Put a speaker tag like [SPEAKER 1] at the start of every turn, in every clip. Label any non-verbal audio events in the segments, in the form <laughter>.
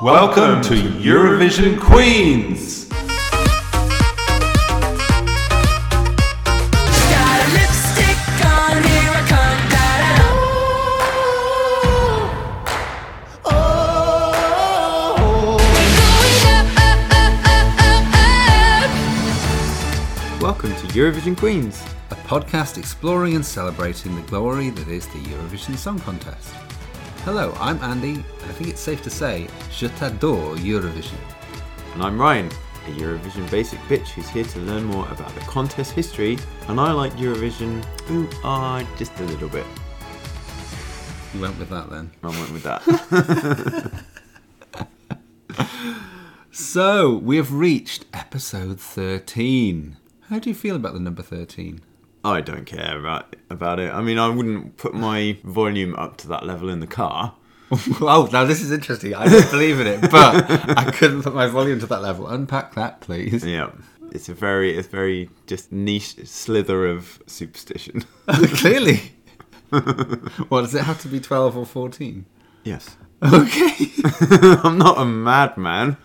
[SPEAKER 1] Welcome to Eurovision Queens.
[SPEAKER 2] Welcome to Eurovision Queens, a podcast exploring and celebrating the glory that is the Eurovision Song Contest. Hello, I'm Andy, and I think it's safe to say, je t'adore Eurovision.
[SPEAKER 3] And I'm Ryan, a Eurovision basic bitch who's here to learn more about the contest history, and I like Eurovision, ooh, ah, just a little bit.
[SPEAKER 2] You went with that then.
[SPEAKER 3] I went with that. <laughs>
[SPEAKER 2] So, we have reached episode 13. How do you feel about the number 13?
[SPEAKER 3] I don't care about about it. I mean, I wouldn't put my volume up to that level in the car. <laughs>
[SPEAKER 2] oh, now this is interesting. I don't believe in it, but I couldn't put my volume to that level. Unpack that, please.
[SPEAKER 3] Yeah, it's a very, it's very just niche slither of superstition. <laughs>
[SPEAKER 2] Clearly. <laughs> what, does it have to be 12 or 14?
[SPEAKER 3] yes,
[SPEAKER 2] Okay.
[SPEAKER 3] I'm not a madman.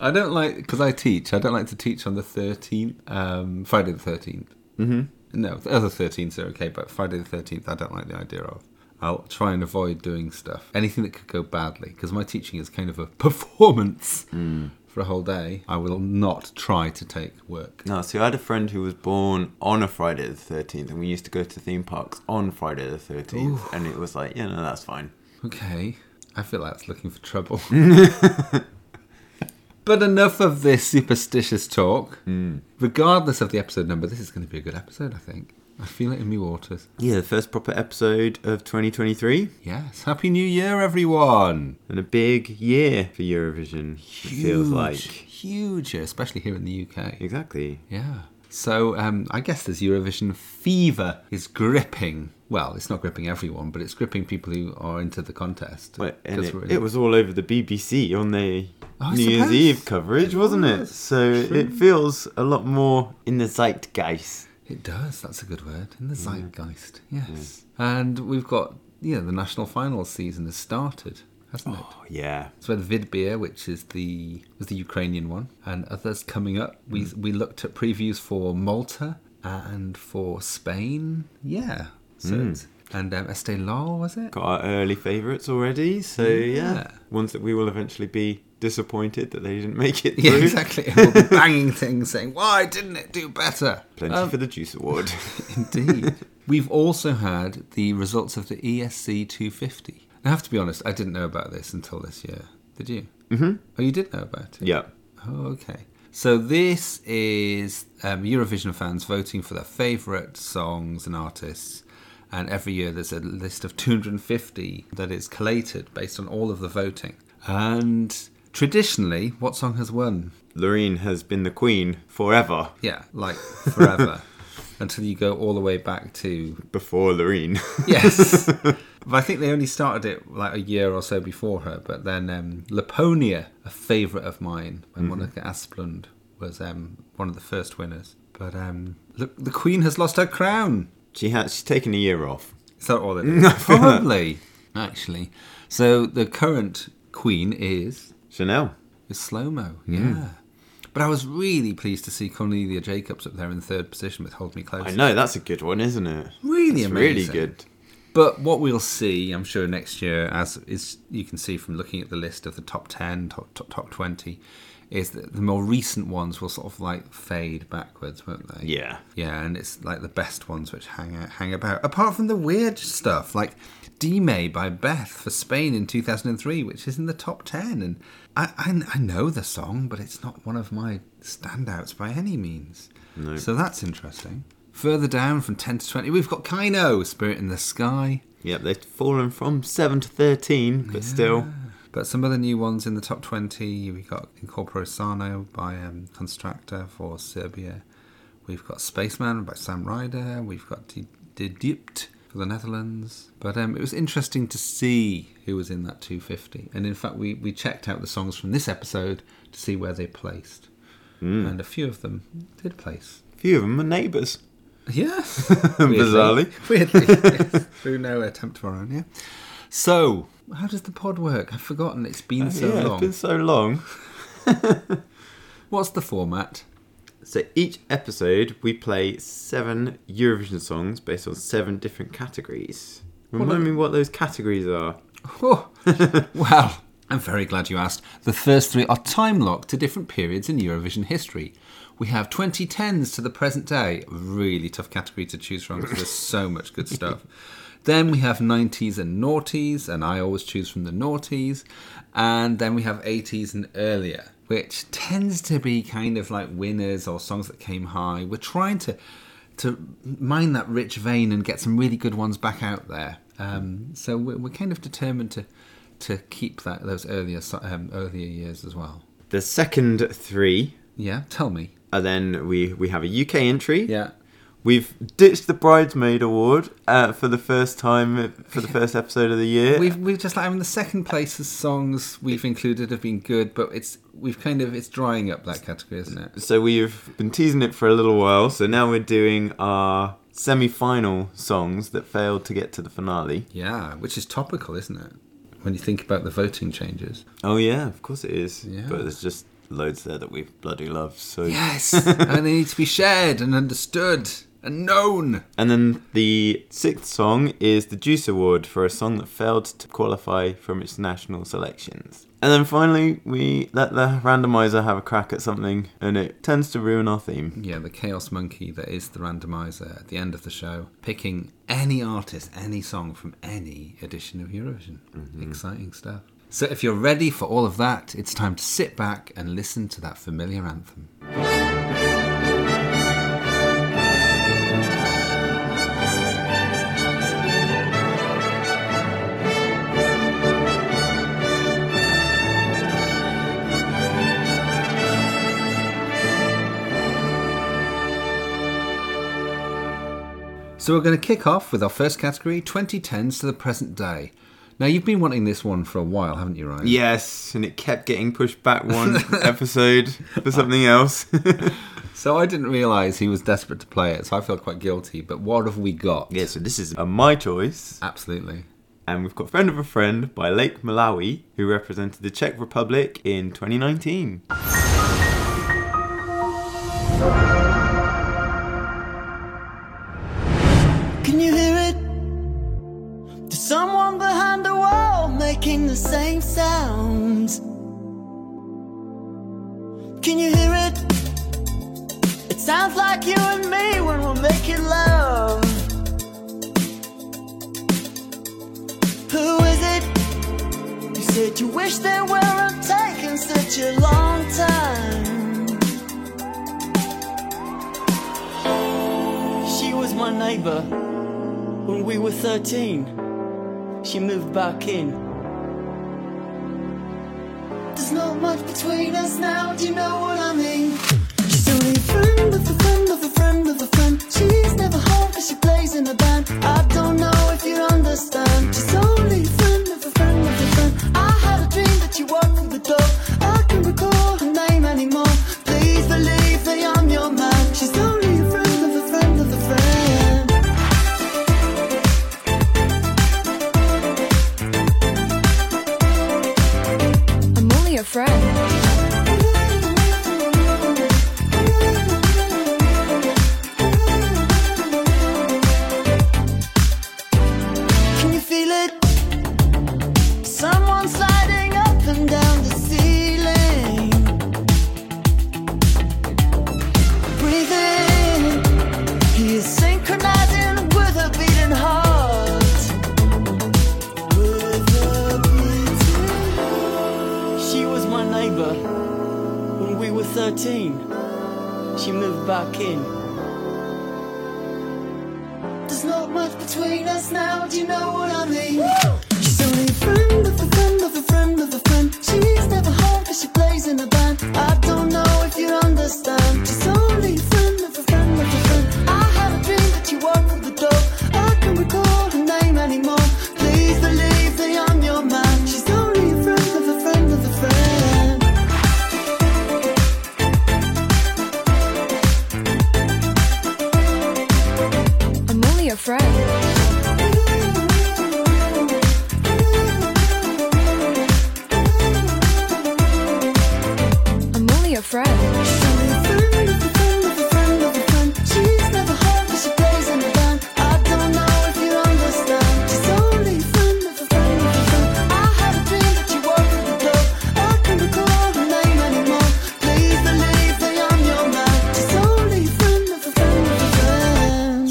[SPEAKER 2] I don't like because I teach. I don't like to teach on the thirteenth, um, Friday the 13th Mm-hmm. No, the other thirteenths are okay, but Friday the thirteenth, I don't like the idea of. I'll try and avoid doing stuff, anything that could go badly, because my teaching is kind of a <laughs> performance for a whole day. I will not try to take work.
[SPEAKER 3] No, so I had a friend who was born on a Friday the 13th, and we used to go to theme parks on Friday the 13th, and it was like, yeah, no, that's fine.
[SPEAKER 2] Okay, I feel like it's looking for trouble. <laughs> <laughs> but enough of this superstitious talk. Regardless of the episode number, this is going to be a good episode. I think. I feel it in my waters.
[SPEAKER 3] Yeah, the first proper episode of 2023,
[SPEAKER 2] Yes. Happy New Year, everyone.
[SPEAKER 3] and a big year for Eurovision. It feels like
[SPEAKER 2] huge, especially here in the UK.
[SPEAKER 3] exactly.
[SPEAKER 2] Yeah. So um, I guess this Eurovision fever is gripping. Well, it's not gripping everyone, but it's gripping people who are into the contest.
[SPEAKER 3] And it, it was all over the BBC on the
[SPEAKER 2] Oh, I
[SPEAKER 3] New Year's. Eve coverage,
[SPEAKER 2] It
[SPEAKER 3] wasn't it? So it feels a lot more in the zeitgeist.
[SPEAKER 2] It does. That's a good word. In the zeitgeist. Yes. And we've got yeah, the national finals season has started, hasn't it?
[SPEAKER 3] Oh, yeah.
[SPEAKER 2] So we the Vidbir, which is the was the Ukrainian one, and others coming up. We
[SPEAKER 3] Mm.
[SPEAKER 2] we looked at previews for Malta and for Spain. Yeah. So
[SPEAKER 3] Mm.
[SPEAKER 2] and um, Estee Lauder was it?
[SPEAKER 3] Got our early favourites already. So yeah.
[SPEAKER 2] Yeah.
[SPEAKER 3] ones that we will eventually be disappointed that they didn't make it <laughs>
[SPEAKER 2] Yeah,
[SPEAKER 3] through.
[SPEAKER 2] exactly. And we'll be banging things, saying, "Why didn't it do better?"
[SPEAKER 3] Plenty
[SPEAKER 2] Um,
[SPEAKER 3] for the Juice Award. <laughs>
[SPEAKER 2] Indeed. We've also had the results of the ESC 250. I have to be honest, I didn't know about this until this year. Did you? Mm-hmm. Oh, you did know about it?
[SPEAKER 3] yeah.
[SPEAKER 2] Oh, okay. So this is um, Eurovision fans voting for their favourite songs and artists. And every year there's a list of 250 that is collated based on all of the voting. And traditionally, what song has won?
[SPEAKER 3] Loreen has been the queen forever
[SPEAKER 2] Yeah, like forever. <laughs> Until you go all the way back to
[SPEAKER 3] before Loreen.
[SPEAKER 2] Yes. <laughs> but I think they only started it like a year or so before her. But then um, Lapponia, a favourite of mine, when Monica Aspelund was um, one of the first winners. But um, look, the Queen has lost her crown.
[SPEAKER 3] She has. She's taken a year off.
[SPEAKER 2] Is that all it <laughs> is? Probably, actually. So the current Queen is
[SPEAKER 3] Chanel.
[SPEAKER 2] is SloMo. Hmm. Yeah. But I was really pleased to see Cornelia Jacobs up there in third position with Hold Me Close.
[SPEAKER 3] I know that's a good one, isn't it?
[SPEAKER 2] Really
[SPEAKER 3] It's
[SPEAKER 2] amazing.
[SPEAKER 3] really good.
[SPEAKER 2] But what we'll see, I'm sure, next year, as is you can see from looking at the list of the top 10, top, top, top 20, is that the more recent ones will sort of like fade backwards, won't they?
[SPEAKER 3] Yeah.
[SPEAKER 2] Yeah, and it's like the best ones which hang out, hang about. Apart from the weird stuff, like Dime by Beth for Spain in 2003, which is in the top 10. And I, I, I know the song, but it's not one of my standouts by any means.
[SPEAKER 3] No.
[SPEAKER 2] So that's interesting. Further down from 10 to 20, we've got KEiiNO, Spirit in the Sky.
[SPEAKER 3] Yep, they've fallen from 7 to 13, but still.
[SPEAKER 2] But some other new ones in the top 20, We've got In corpore sano by um, Konstrakta for Serbia. We've got Spaceman by Sam Ryder. We've got De Diepte for the Netherlands. But um, it was interesting to see who was in that 250. And in fact, we, we checked out the songs from this episode to see where they placed. And a few of them did place.
[SPEAKER 3] A few of them are neighbours.
[SPEAKER 2] Yes. <laughs>
[SPEAKER 3] Bizarrely.
[SPEAKER 2] Weirdly. yes. <laughs> Through no attempt of our own, yeah. So, How does the pod work? I've forgotten. It's been so
[SPEAKER 3] yeah,
[SPEAKER 2] long.
[SPEAKER 3] it's been so long. <laughs>
[SPEAKER 2] What's the format?
[SPEAKER 3] So each episode we play seven Eurovision songs based on seven different categories. Remind me what those categories are.
[SPEAKER 2] Oh, well, I'm very glad you asked. The first three are time locked to different periods in Eurovision history. We have 2010s to the present day. Really tough category to choose from because there's so much good <laughs> stuff. Then we have 90s and noughties, and I always choose from the noughties. And then we have 80s and earlier, which tends to be kind of like winners or songs that came high. We're trying to to mine that rich vein and get some really good ones back out there. Um, so we're, we're kind of determined to to keep that those earlier um, earlier years as well.
[SPEAKER 3] The second three
[SPEAKER 2] Yeah, tell me.
[SPEAKER 3] Are then we we have a UK entry.
[SPEAKER 2] Yeah,
[SPEAKER 3] We've ditched the bridesmaid award uh, for the first time for the first episode of the year.
[SPEAKER 2] we've we've just like I mean the second place's songs we've included have been good, but it's we've kind of it's drying up that category, isn't it?
[SPEAKER 3] So we've been teasing it for a little while. So now we're doing our semi-final songs that failed to get to the finale.
[SPEAKER 2] Yeah, which is topical, isn't it? When you think about the voting changes.
[SPEAKER 3] Oh yeah, of course it is.
[SPEAKER 2] Yeah.
[SPEAKER 3] But there's just loads there that we bloody love. So
[SPEAKER 2] Yes, and they need to be shared and understood and known.
[SPEAKER 3] And then the sixth song is the Juice Award for a song that failed to qualify from its national selections. And then finally, we let the randomizer have a crack at something, and it tends to ruin our theme.
[SPEAKER 2] Yeah, the chaos monkey that is the randomizer at the end of the show, picking any artist, any song from any edition of Eurovision. Mm-hmm. Exciting stuff. So if you're ready for all of that, it's time to sit back and listen to that familiar anthem. So we're going to kick off with our first category, 2010s to the present day. Now you've been wanting this one for a while, haven't you, Ryan?
[SPEAKER 3] Yes, and it kept getting pushed back one <laughs> episode for something else. <laughs>
[SPEAKER 2] So I didn't realise he was desperate to play it, so I feel quite guilty. But what have we got?
[SPEAKER 3] yeah, so this is a My Choice,
[SPEAKER 2] Absolutely.
[SPEAKER 3] and we've got Friend of a Friend by Lake Malawi, who represented the Czech Republic in 2019.
[SPEAKER 4] Making the same sounds. Can you hear it? It sounds like you and me when we're making love. Who is it? You said you wish they weren't taking such a long time. She was my neighbor when we were 13. She moved back in. There's not much between us now, do you know what I mean? She's only a friend of a friend of a friend of a friend. She's never home cause she plays in a band. I don't know if you understand. She's only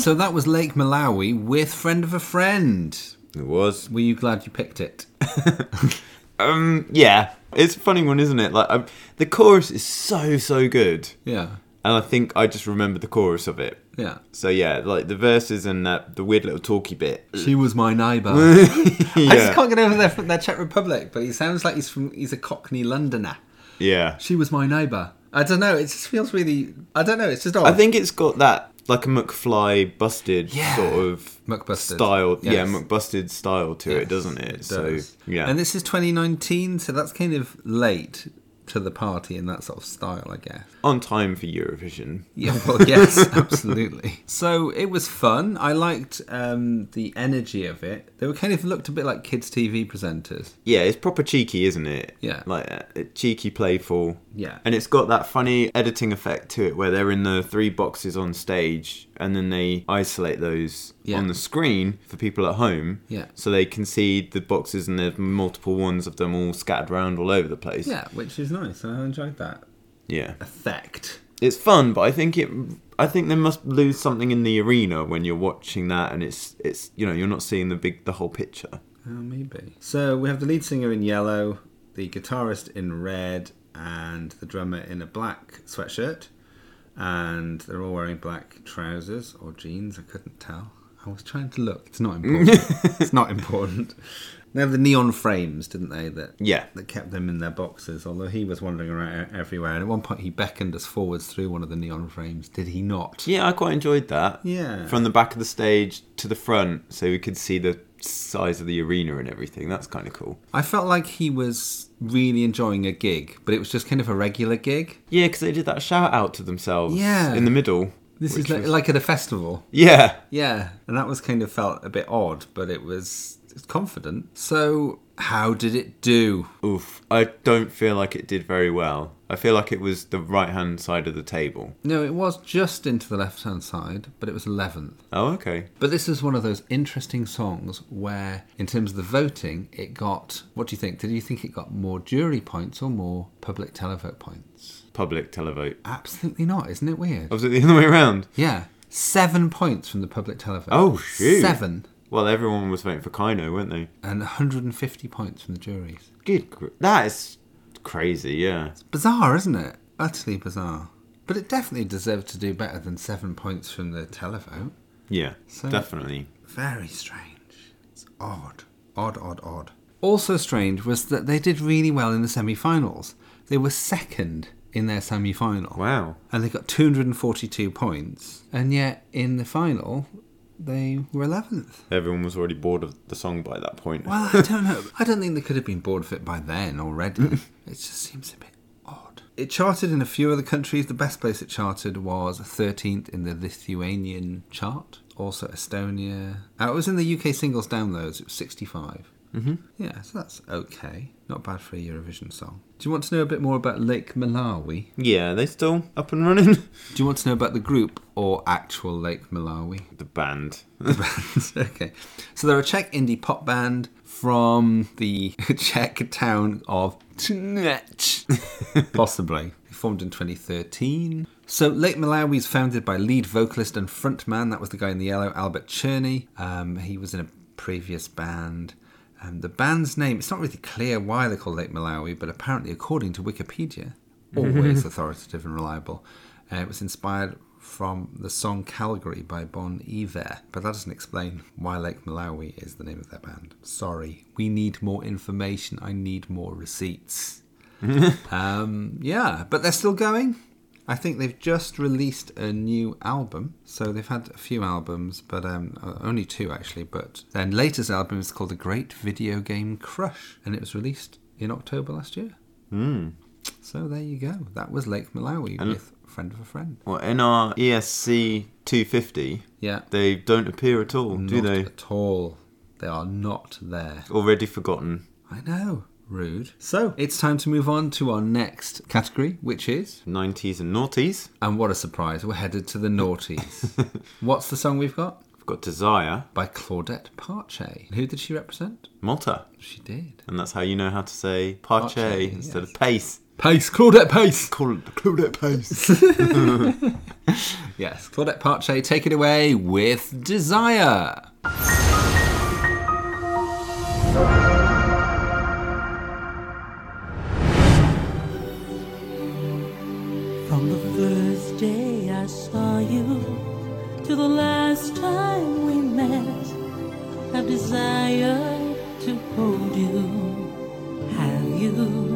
[SPEAKER 2] So that was Lake Malawi with Friend of a Friend.
[SPEAKER 3] It was.
[SPEAKER 2] Were you glad you picked it? <laughs>
[SPEAKER 3] Um, yeah, it's a funny one, isn't it? Like um, the chorus is so so good,
[SPEAKER 2] Yeah.
[SPEAKER 3] and I think I just remember the chorus of it.
[SPEAKER 2] Yeah.
[SPEAKER 3] So yeah, like the verses and that the weird little talky bit.
[SPEAKER 2] She was my neighbour. <laughs> I just can't get over there from that Czech Republic, but he sounds like he's from he's a Cockney Londoner.
[SPEAKER 3] yeah.
[SPEAKER 2] She was my neighbour. I don't know. It just feels really. I don't know. It's just odd.
[SPEAKER 3] I think it's got that like a McFly busted
[SPEAKER 2] Yeah.
[SPEAKER 3] sort of
[SPEAKER 2] McBusted.
[SPEAKER 3] style. Yeah,
[SPEAKER 2] Yes.
[SPEAKER 3] McBusted style to
[SPEAKER 2] Yes,
[SPEAKER 3] it, doesn't it?
[SPEAKER 2] it
[SPEAKER 3] so yeah,
[SPEAKER 2] And this is 2019, so that's kind of late to the party in that sort of style, I guess.
[SPEAKER 3] on time for Eurovision. <laughs>
[SPEAKER 2] Yeah, well, yes, <laughs> absolutely. So it was fun. I liked um, the energy of it. They were kind of looked a bit like kids' TV presenters.
[SPEAKER 3] Yeah, it's proper cheeky, isn't it?
[SPEAKER 2] Yeah.
[SPEAKER 3] like uh, cheeky, playful.
[SPEAKER 2] Yeah.
[SPEAKER 3] and it's got that funny editing effect to it, where they're in the three boxes on stage, and then they isolate those
[SPEAKER 2] Yeah.
[SPEAKER 3] on the screen for people at home.
[SPEAKER 2] Yeah.
[SPEAKER 3] so they can see the boxes, and there's multiple ones of them all scattered around all over the place.
[SPEAKER 2] Yeah, which is nice. I enjoyed that
[SPEAKER 3] yeah.
[SPEAKER 2] effect.
[SPEAKER 3] It's fun, but I think it. I think they must lose something in the arena when you're watching that, and it's it's you know you're not seeing the big the whole picture.
[SPEAKER 2] Oh, maybe. So we have the lead singer in yellow, the guitarist in red, and the drummer in a black sweatshirt. And they're all wearing black trousers or jeans. I couldn't tell. I was trying to look. It's not important. <laughs> it's not important. They have the neon frames, didn't they? That
[SPEAKER 3] Yeah.
[SPEAKER 2] that kept them in their boxes. Although he was wandering around everywhere, and at one point he beckoned us forwards through one of the neon frames. Did he not?
[SPEAKER 3] Yeah, I quite enjoyed that.
[SPEAKER 2] Yeah.
[SPEAKER 3] From the back of the stage to the front, so we could see the size of the arena and everything. That's kind of cool.
[SPEAKER 2] I felt like he was really enjoying a gig, but it was just kind of a regular gig.
[SPEAKER 3] Yeah, because they did that shout out to themselves.
[SPEAKER 2] Yeah.
[SPEAKER 3] In the middle.
[SPEAKER 2] This
[SPEAKER 3] which
[SPEAKER 2] is like,
[SPEAKER 3] was-
[SPEAKER 2] like at a festival.
[SPEAKER 3] Yeah.
[SPEAKER 2] Yeah, and that was kind of felt a bit odd, but it was confident. So, how did it do?
[SPEAKER 3] Oof. I don't feel like it did very well. I feel like it was the right hand side of the table.
[SPEAKER 2] No, it was just into the left hand side, but it was 11th.
[SPEAKER 3] Oh, okay.
[SPEAKER 2] But this is one of those interesting songs where, in terms of the voting, it got. What do you think? Did you think it got more jury points or more public televote points?
[SPEAKER 3] Public televote.
[SPEAKER 2] Absolutely not. Isn't it weird?
[SPEAKER 3] Oh, was it the other way around?
[SPEAKER 2] Yeah. Seven points from the public televote.
[SPEAKER 3] Oh, shoot.
[SPEAKER 2] Seven.
[SPEAKER 3] Well, everyone was voting for KEiiNO, weren't they?
[SPEAKER 2] And 150 points from the juries.
[SPEAKER 3] Good. gr- That is crazy, yeah.
[SPEAKER 2] It's bizarre, isn't it? Utterly bizarre. But it definitely deserved to do better than seven points from the televote.
[SPEAKER 3] Yeah,
[SPEAKER 2] So-
[SPEAKER 3] definitely.
[SPEAKER 2] Very strange. It's odd. Odd, odd, odd. Also strange was that they did really well in the semi finals. They were second in their semi final.
[SPEAKER 3] Wow.
[SPEAKER 2] And they got 242 points. And yet in the final, they were 11th.
[SPEAKER 3] Everyone was already bored of the song by that point.
[SPEAKER 2] Well, I don't know. I don't think they could have been bored of it by then already. <laughs> it just seems a bit odd. It charted in a few other countries. The best place it charted was 13th in the Lithuanian chart. Also Estonia. Uh, it was in the UK singles downloads. It was 65. Mm-hmm. Yeah, so that's okay. Not bad for a Eurovision song. Do you want to know a bit more about Lake Malawi?
[SPEAKER 3] Yeah, they still up and running. <laughs>
[SPEAKER 2] Do you want to know about the group or actual Lake Malawi?
[SPEAKER 3] the band. <laughs> The band. <laughs>
[SPEAKER 2] Okay. So they're a Czech indie pop band from the Czech town of Třinec. Possibly. Formed in 2013. So Lake Malawi is founded by lead vocalist and frontman, that was the guy in the yellow, Albert Černý. Um, he was in a previous band. Um, the band's name, it's not really clear why they're called Lake Malawi, but apparently, according to Wikipedia, always authoritative and reliable, uh, it was inspired from the song Calgary by Bon Iver, but that doesn't explain why Lake Malawi is the name of their band. Sorry, we need more information. I need more receipts. <laughs> um, yeah, but they're still going. I think they've just released a new album. So they've had a few albums, but um, only two actually. But their latest album is called The Great Video Game Crush, and it was released in October last year.
[SPEAKER 3] Mm.
[SPEAKER 2] So there you go. That was Lake Malawi
[SPEAKER 3] And-
[SPEAKER 2] with Friend of a Friend.
[SPEAKER 3] Well, in our ESC 250,
[SPEAKER 2] Yeah.
[SPEAKER 3] they don't appear at all, do
[SPEAKER 2] not
[SPEAKER 3] they?
[SPEAKER 2] at all. They are not there.
[SPEAKER 3] Already forgotten.
[SPEAKER 2] I know. Rude. So it's time to move on to our next category, which is.
[SPEAKER 3] 90s and noughties.
[SPEAKER 2] And what a surprise, we're headed to the noughties. <laughs> What's the song we've got?
[SPEAKER 3] We've got Desire,
[SPEAKER 2] By Claudette Parche. Who did she represent?
[SPEAKER 3] Malta.
[SPEAKER 2] She did.
[SPEAKER 3] And that's how you know how to say parche,
[SPEAKER 2] Parche,
[SPEAKER 3] instead
[SPEAKER 2] yes.
[SPEAKER 3] of pace.
[SPEAKER 2] Pace, Claudette Pace!
[SPEAKER 3] Call it Claudette Pace. <laughs> <laughs>
[SPEAKER 2] Yes, Claudette Parche, take it away with Desire.
[SPEAKER 5] From the first day I saw you to the last time we met, I've desired to hold you, have you,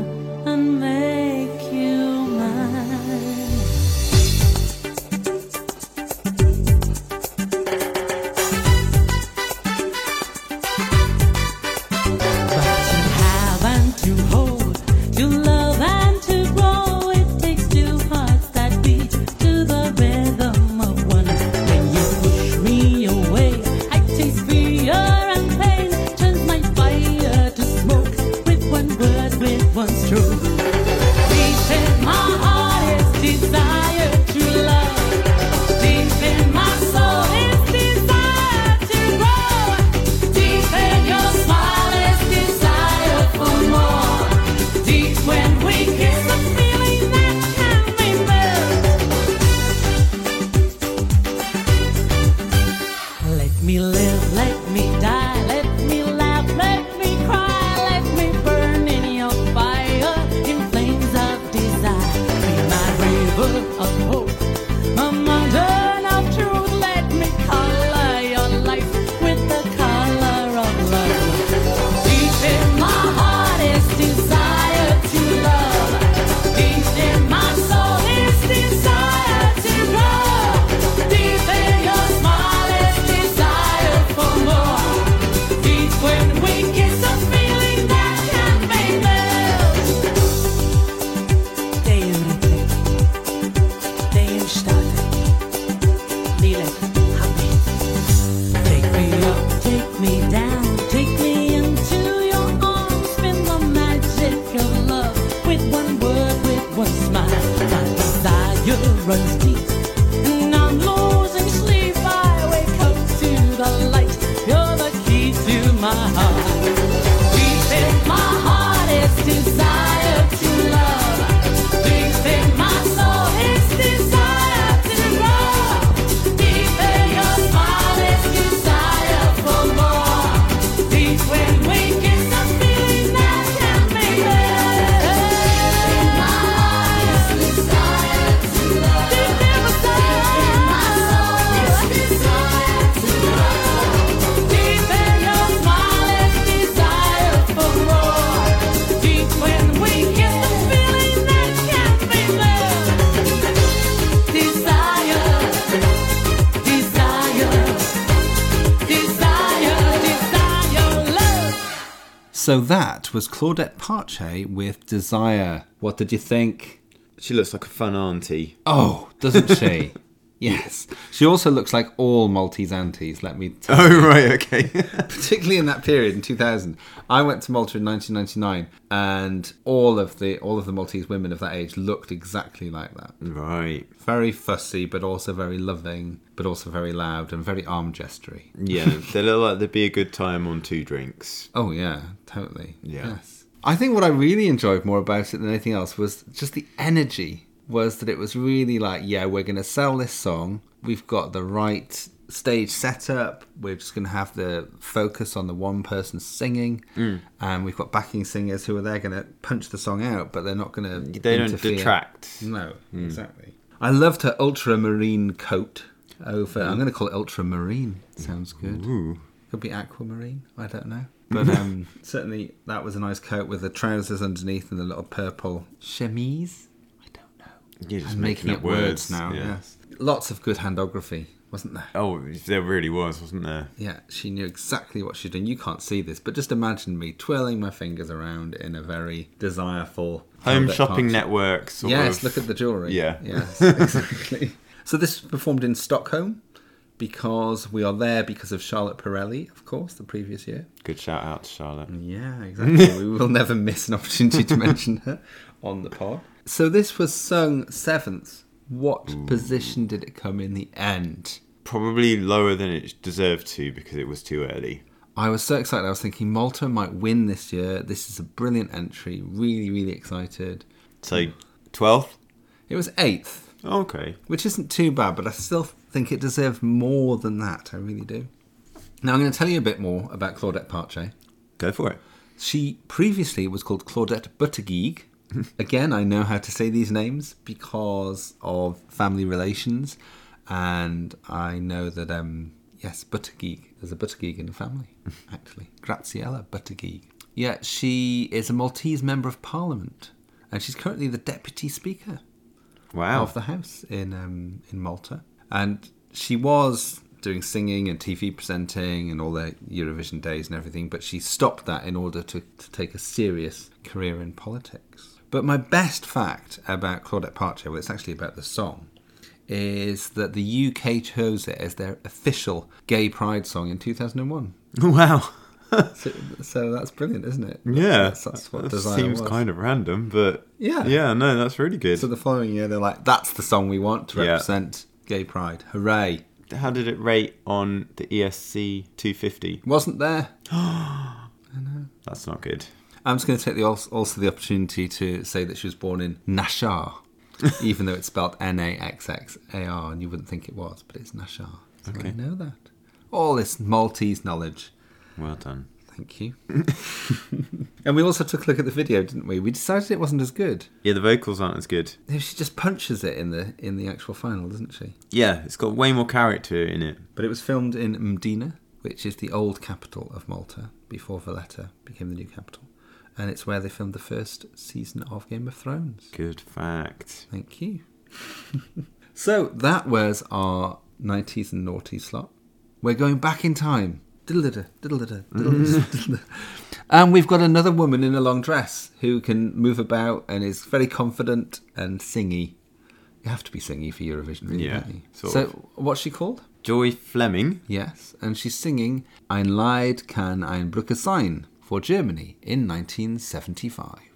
[SPEAKER 2] So that was Claudette Parche with Desire. What did you think?
[SPEAKER 3] She looks like a fun auntie.
[SPEAKER 2] Oh, doesn't she? <laughs> yes. She also looks like all Maltese aunties, let me tell
[SPEAKER 3] Oh right, okay. <laughs>
[SPEAKER 2] particularly in that period in 2000 i went to malta in 1999 and all of the all of the maltese women of that age looked exactly like that
[SPEAKER 3] right.
[SPEAKER 2] very fussy but also very loving but also very loud and very arm gestury
[SPEAKER 3] Yeah, <laughs> they look like they'd be a good time on two drinks.
[SPEAKER 2] oh yeah totally
[SPEAKER 3] Yeah.
[SPEAKER 2] yes i think what i really enjoyed more about it than anything else was just the energy was that it was really like yeah we're going to sell this song. We've got the right stage setup. We're just going to have the focus on the one person singing.
[SPEAKER 3] Mm.
[SPEAKER 2] and we've got backing singers who are there going to punch the song out but they're not going to
[SPEAKER 3] They don't detract.
[SPEAKER 2] no exactly. I loved her ultramarine coat over i'm going to call it ultramarine. Sounds good. Could be aquamarine i don't know. <laughs> But um, certainly that was a nice coat with the trousers underneath and the little purple chemise. i don't know
[SPEAKER 3] You're just
[SPEAKER 2] i'm making,
[SPEAKER 3] up
[SPEAKER 2] up words, now
[SPEAKER 3] yeah.
[SPEAKER 2] yes lots of good handography wasn't there
[SPEAKER 3] Oh, there really was, wasn't there?
[SPEAKER 2] yeah, she knew exactly what she'd done. You can't see this, but just imagine me twirling my fingers around in a very desireful
[SPEAKER 3] Home shopping network. Sort
[SPEAKER 2] Yes,
[SPEAKER 3] of.
[SPEAKER 2] look at the jewellery.
[SPEAKER 3] Yeah.
[SPEAKER 2] Yes, exactly. <laughs> so this was performed in Stockholm because we are there because of Charlotte Perrelli, of course, the previous year.
[SPEAKER 3] Good shout out to Charlotte.
[SPEAKER 2] Yeah, exactly. <laughs> we will never miss an opportunity to mention her on the pod. So this was sung seventh. What position did it come in the end?
[SPEAKER 3] Probably lower than it deserved to because it was too early.
[SPEAKER 2] I was so excited. I was thinking Malta might win this year. This is a brilliant entry. Really, really excited.
[SPEAKER 3] So, 12th?
[SPEAKER 2] It was eighth.
[SPEAKER 3] Okay.
[SPEAKER 2] which isn't too bad, but I still think it deserved more than that. I really do. Now I'm going to tell you a bit more about Claudette Parche.
[SPEAKER 3] Go for it.
[SPEAKER 2] She previously was called Claudette Buttigieg. <laughs> Again, I know how to say these names because of family relations, and I know that um, yes, Buttigieg. There's a Buttigieg in the family, <laughs> actually. Graziella Buttigieg. Yeah, she is a Maltese member of Parliament, and she's currently the Deputy Speaker
[SPEAKER 3] Wow.
[SPEAKER 2] of the House in um, in Malta, and she was doing singing and TV presenting and all the Eurovision days and everything, but she stopped that in order to, to take a serious career in politics. But my best fact about Claudette Parche, well, it's actually about the song, is that the UK chose it as their official gay pride song in 2001. <laughs>
[SPEAKER 3] wow. <laughs>
[SPEAKER 2] So, so that's brilliant, isn't it?
[SPEAKER 3] Yeah.
[SPEAKER 2] that's, that's what
[SPEAKER 3] that seems
[SPEAKER 2] was.
[SPEAKER 3] kind of random, but
[SPEAKER 2] Yeah.
[SPEAKER 3] yeah, no, that's really good.
[SPEAKER 2] So the following year, they're like, "That's the song we want to
[SPEAKER 3] Yeah.
[SPEAKER 2] represent gay pride! Hooray!"
[SPEAKER 3] How did it rate on the ESC 250?
[SPEAKER 2] Wasn't there? <gasps>
[SPEAKER 3] That's not good.
[SPEAKER 2] I'm just going to take the als- also the opportunity to say that she was born in Nashar, <laughs> even though it's spelled N-A-X-X-A-R, and you wouldn't think it was, but it's Nashar. So
[SPEAKER 3] Okay.
[SPEAKER 2] I know that. All this Maltese knowledge.
[SPEAKER 3] Well done.
[SPEAKER 2] Thank you. <laughs> and we also took a look at the video, didn't we? We decided it wasn't as good.
[SPEAKER 3] Yeah, the vocals aren't as good.
[SPEAKER 2] She just punches it in the in the actual final, doesn't she?
[SPEAKER 3] Yeah, it's got way more character in it.
[SPEAKER 2] But it was filmed in Mdina, which is the old capital of Malta before Valletta became the new capital. And it's where they filmed the first season of Game of Thrones.
[SPEAKER 3] Good fact.
[SPEAKER 2] Thank you. <laughs> so that was our 90s and noughties slot. We're going back in time. Mm-hmm. Diddle-diddle. And we've got another woman in a long dress who can move about and is very confident and singy. You have to be singy for Eurovision, really,
[SPEAKER 3] Yeah,
[SPEAKER 2] don't you?
[SPEAKER 3] sort
[SPEAKER 2] so,
[SPEAKER 3] of.
[SPEAKER 2] what's she called?
[SPEAKER 3] Joy Fleming.
[SPEAKER 2] Yes, and she's singing Ein Lied kann ein Brücke sein for Germany in 1975.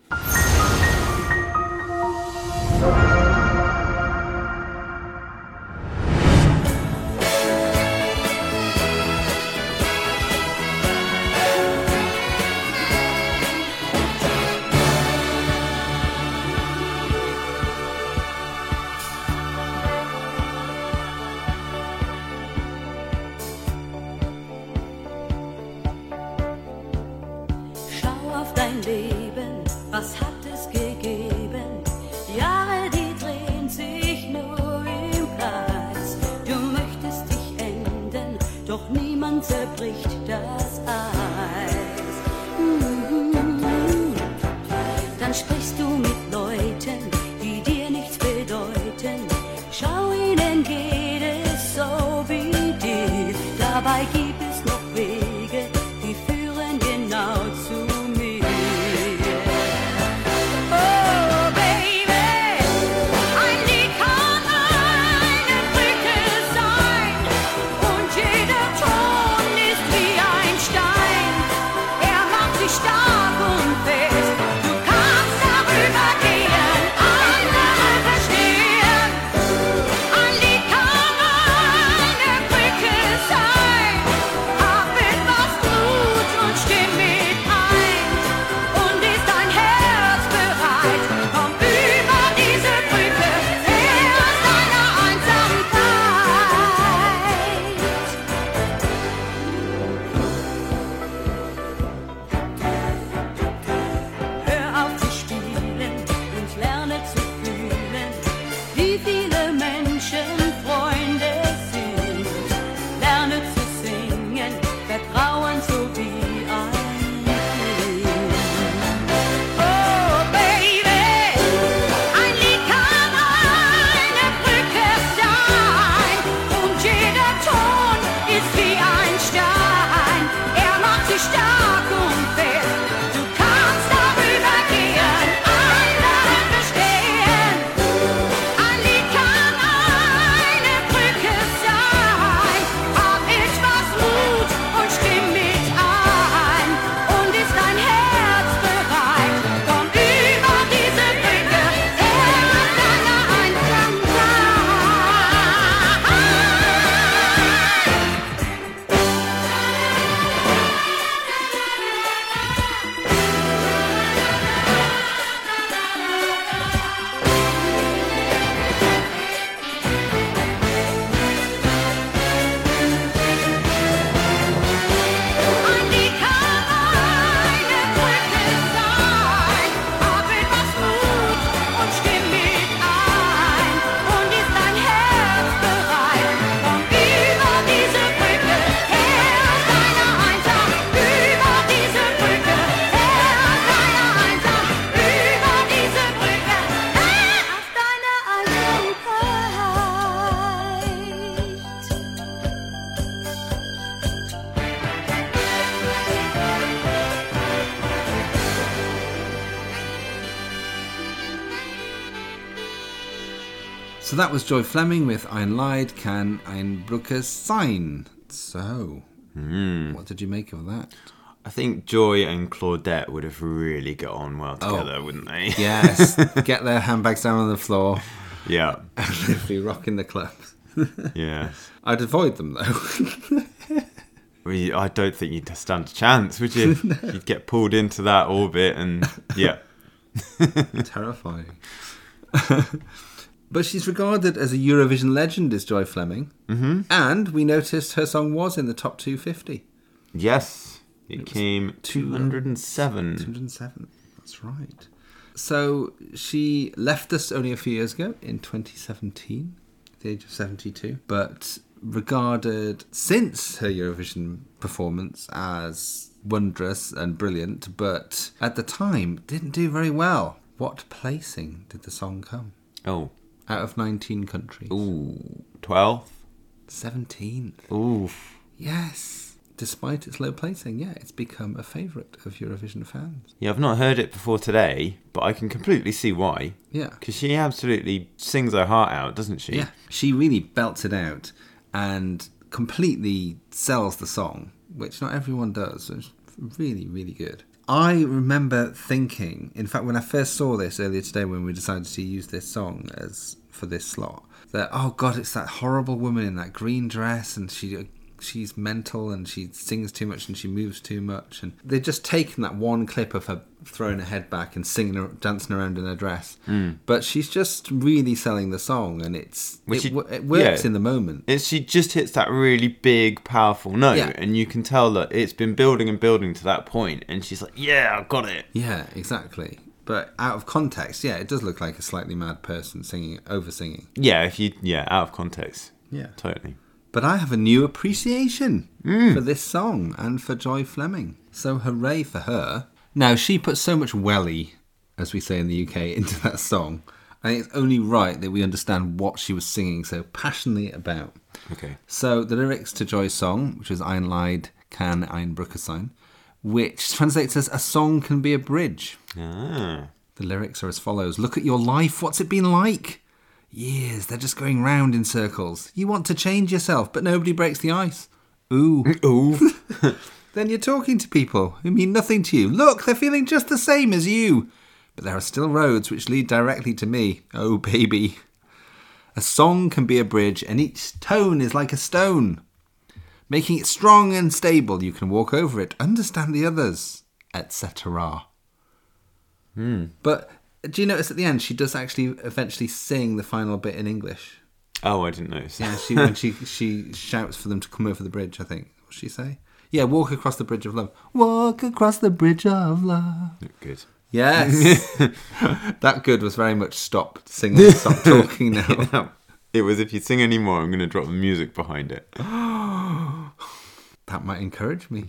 [SPEAKER 2] That was Joy Fleming with Ein Lied kann ein Brücke sein. So, hmm. what did you make of that?
[SPEAKER 3] I think Joy and Claudette would have really got on well oh, together, wouldn't they?
[SPEAKER 2] Yes, <laughs> get their handbags down on the floor
[SPEAKER 3] yeah. <laughs>
[SPEAKER 2] and be rocking the club. <laughs>
[SPEAKER 3] Yeah.
[SPEAKER 2] I'd avoid them though.
[SPEAKER 3] Well, you- I don't think you'd stand a chance, would you? You'd get pulled into that orbit and, yeah.
[SPEAKER 2] Terrifying. But she's regarded as a Eurovision legend, is Joy Fleming. Mm-hmm. And we noticed her song was in the top 250.
[SPEAKER 3] Yes. It came 207.
[SPEAKER 2] 207. That's right. So she left us only a few years ago in 2017, at the age of 72, but regarded since her Eurovision performance as wondrous and brilliant, but at the time didn't do very well. What placing did the song come?
[SPEAKER 3] Oh.
[SPEAKER 2] Out of 19 countries.
[SPEAKER 3] Ooh. 12th?
[SPEAKER 2] 17th.
[SPEAKER 3] Ooh.
[SPEAKER 2] Yes. Despite its low placing, yeah, it's become a favourite of Eurovision fans.
[SPEAKER 3] Yeah, I've not heard it before today, but I can completely see why.
[SPEAKER 2] Yeah.
[SPEAKER 3] Because she absolutely sings her heart out, doesn't she?
[SPEAKER 2] Yeah, she really belts it out and completely sells the song, which not everyone does. So it's really, really good. I remember thinking, in fact, when I first saw this earlier today, when we decided to use this song as for this slot, that oh god, it's that horrible woman in that green dress, and she uh, she's mental and she sings too much and she moves too much, and they've just taken that one clip of her throwing her head back and singing, dancing around in her dress, mm. but she's just really selling the song, and it's
[SPEAKER 3] Well,
[SPEAKER 2] it,
[SPEAKER 3] she-
[SPEAKER 2] it works
[SPEAKER 3] yeah.
[SPEAKER 2] in the moment.
[SPEAKER 3] It's, she just hits that really big, powerful note,
[SPEAKER 2] Yeah.
[SPEAKER 3] and you can tell that it's been building and building to that point, and she's like, "Yeah, I've got it."
[SPEAKER 2] Yeah, exactly. But out of context, yeah, it does look like a slightly mad person singing, over singing.
[SPEAKER 3] Yeah, if you, yeah, out of context,
[SPEAKER 2] Yeah.
[SPEAKER 3] totally.
[SPEAKER 2] But I have a new appreciation mm. for this song and for Joy Fleming. So hooray for her. Now, she put so much welly, as we say in the UK, <laughs> into that song. I think it's only right that we understand what she was singing so passionately about.
[SPEAKER 3] Okay.
[SPEAKER 2] So the lyrics to Joy's song, which is Ein Lied kann ein Brücke sein, which translates as a song can be a bridge.
[SPEAKER 3] Ah.
[SPEAKER 2] The lyrics are as follows Look at your life, what's it been like? Years, they're just going round in circles. You want to change yourself, but nobody breaks the ice. Ooh. <laughs>
[SPEAKER 3] Ooh. <laughs>
[SPEAKER 2] then you're talking to people who mean nothing to you. Look, they're feeling just the same as you. But there are still roads which lead directly to me. Oh, baby. A song can be a bridge, and each tone is like a stone. Making it strong and stable, you can walk over it, understand the others, etc. Hmm. But do you notice at the end she does actually eventually sing the final bit in English?
[SPEAKER 3] oh, I didn't notice.
[SPEAKER 2] Yeah, she when <laughs> she she shouts for them to come over the bridge. I think. What she say? Yeah, walk across the bridge of love. Walk across the bridge of love.
[SPEAKER 3] Good.
[SPEAKER 2] Yes, <laughs> that good was very much stopped singing, stop <laughs> talking now.
[SPEAKER 3] It was if you sing any more, I'm going to drop the music behind it. <gasps>
[SPEAKER 2] That might encourage me.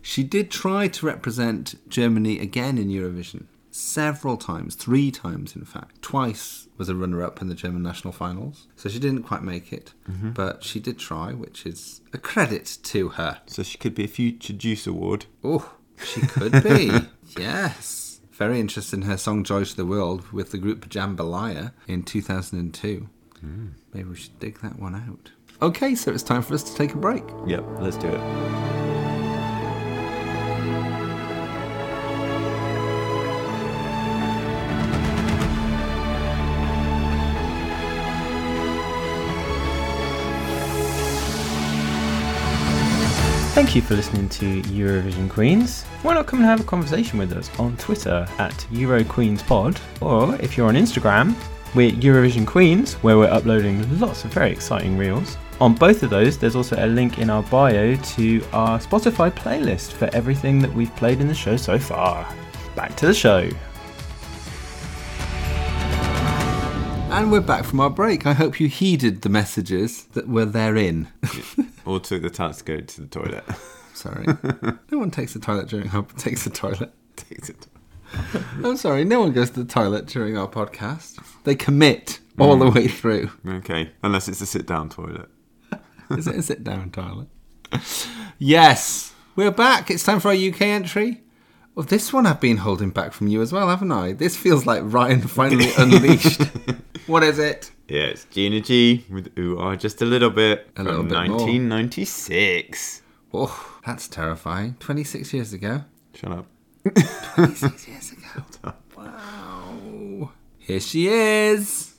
[SPEAKER 2] she did try to represent Germany again in Eurovision several times, three times in fact. Twice was a runner up in the German national finals. So she didn't quite make it, mm-hmm. but she did try, which is a credit to her.
[SPEAKER 3] So she could be a future Juice Award.
[SPEAKER 2] Oh, she could be. <laughs> yes. Very interested in her song Joy to the World with the group Jambalaya in 2002. Maybe we should dig that one out. Okay, so it's time for us to take a break.
[SPEAKER 3] Yep, let's do it.
[SPEAKER 6] Thank you for listening to Eurovision Queens. Why not come and have a conversation with us on Twitter at EuroQueensPod, or if you're on Instagram, we're Eurovision Queens, where we're uploading lots of very exciting reels. On both of those, there's also a link in our bio to our Spotify playlist for everything that we've played in the show so far. Back to the show.
[SPEAKER 2] And we're back from our break. I hope you heeded the messages that were therein. <laughs>
[SPEAKER 3] Or took the chance to go to the toilet.
[SPEAKER 2] sorry. no one takes the toilet during our takes the toilet.
[SPEAKER 3] Takes it.
[SPEAKER 2] I'm sorry, no one goes to the toilet during our podcast. They commit all the mm. way through.
[SPEAKER 3] Okay, unless it's a sit down toilet. <laughs>
[SPEAKER 2] Is it a sit down toilet? Yes, we're back. It's time for our UK entry. Well, this one I've been holding back from you as well, haven't I? This feels like Ryan finally <laughs> unleashed. What is it?
[SPEAKER 3] Yeah, it's Gina G with Ooh Ah Just a Little Bit
[SPEAKER 2] A little
[SPEAKER 3] from
[SPEAKER 2] bit more.
[SPEAKER 3] 1996.
[SPEAKER 2] Oh, that's terrifying. 26 years ago.
[SPEAKER 3] Shut up.
[SPEAKER 2] 26 <laughs> years ago. Wow. Here she is.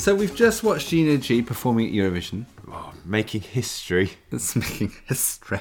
[SPEAKER 7] So
[SPEAKER 2] we've just watched Gina G performing at Eurovision.
[SPEAKER 3] Oh, making history. <laughs>
[SPEAKER 2] It's making history.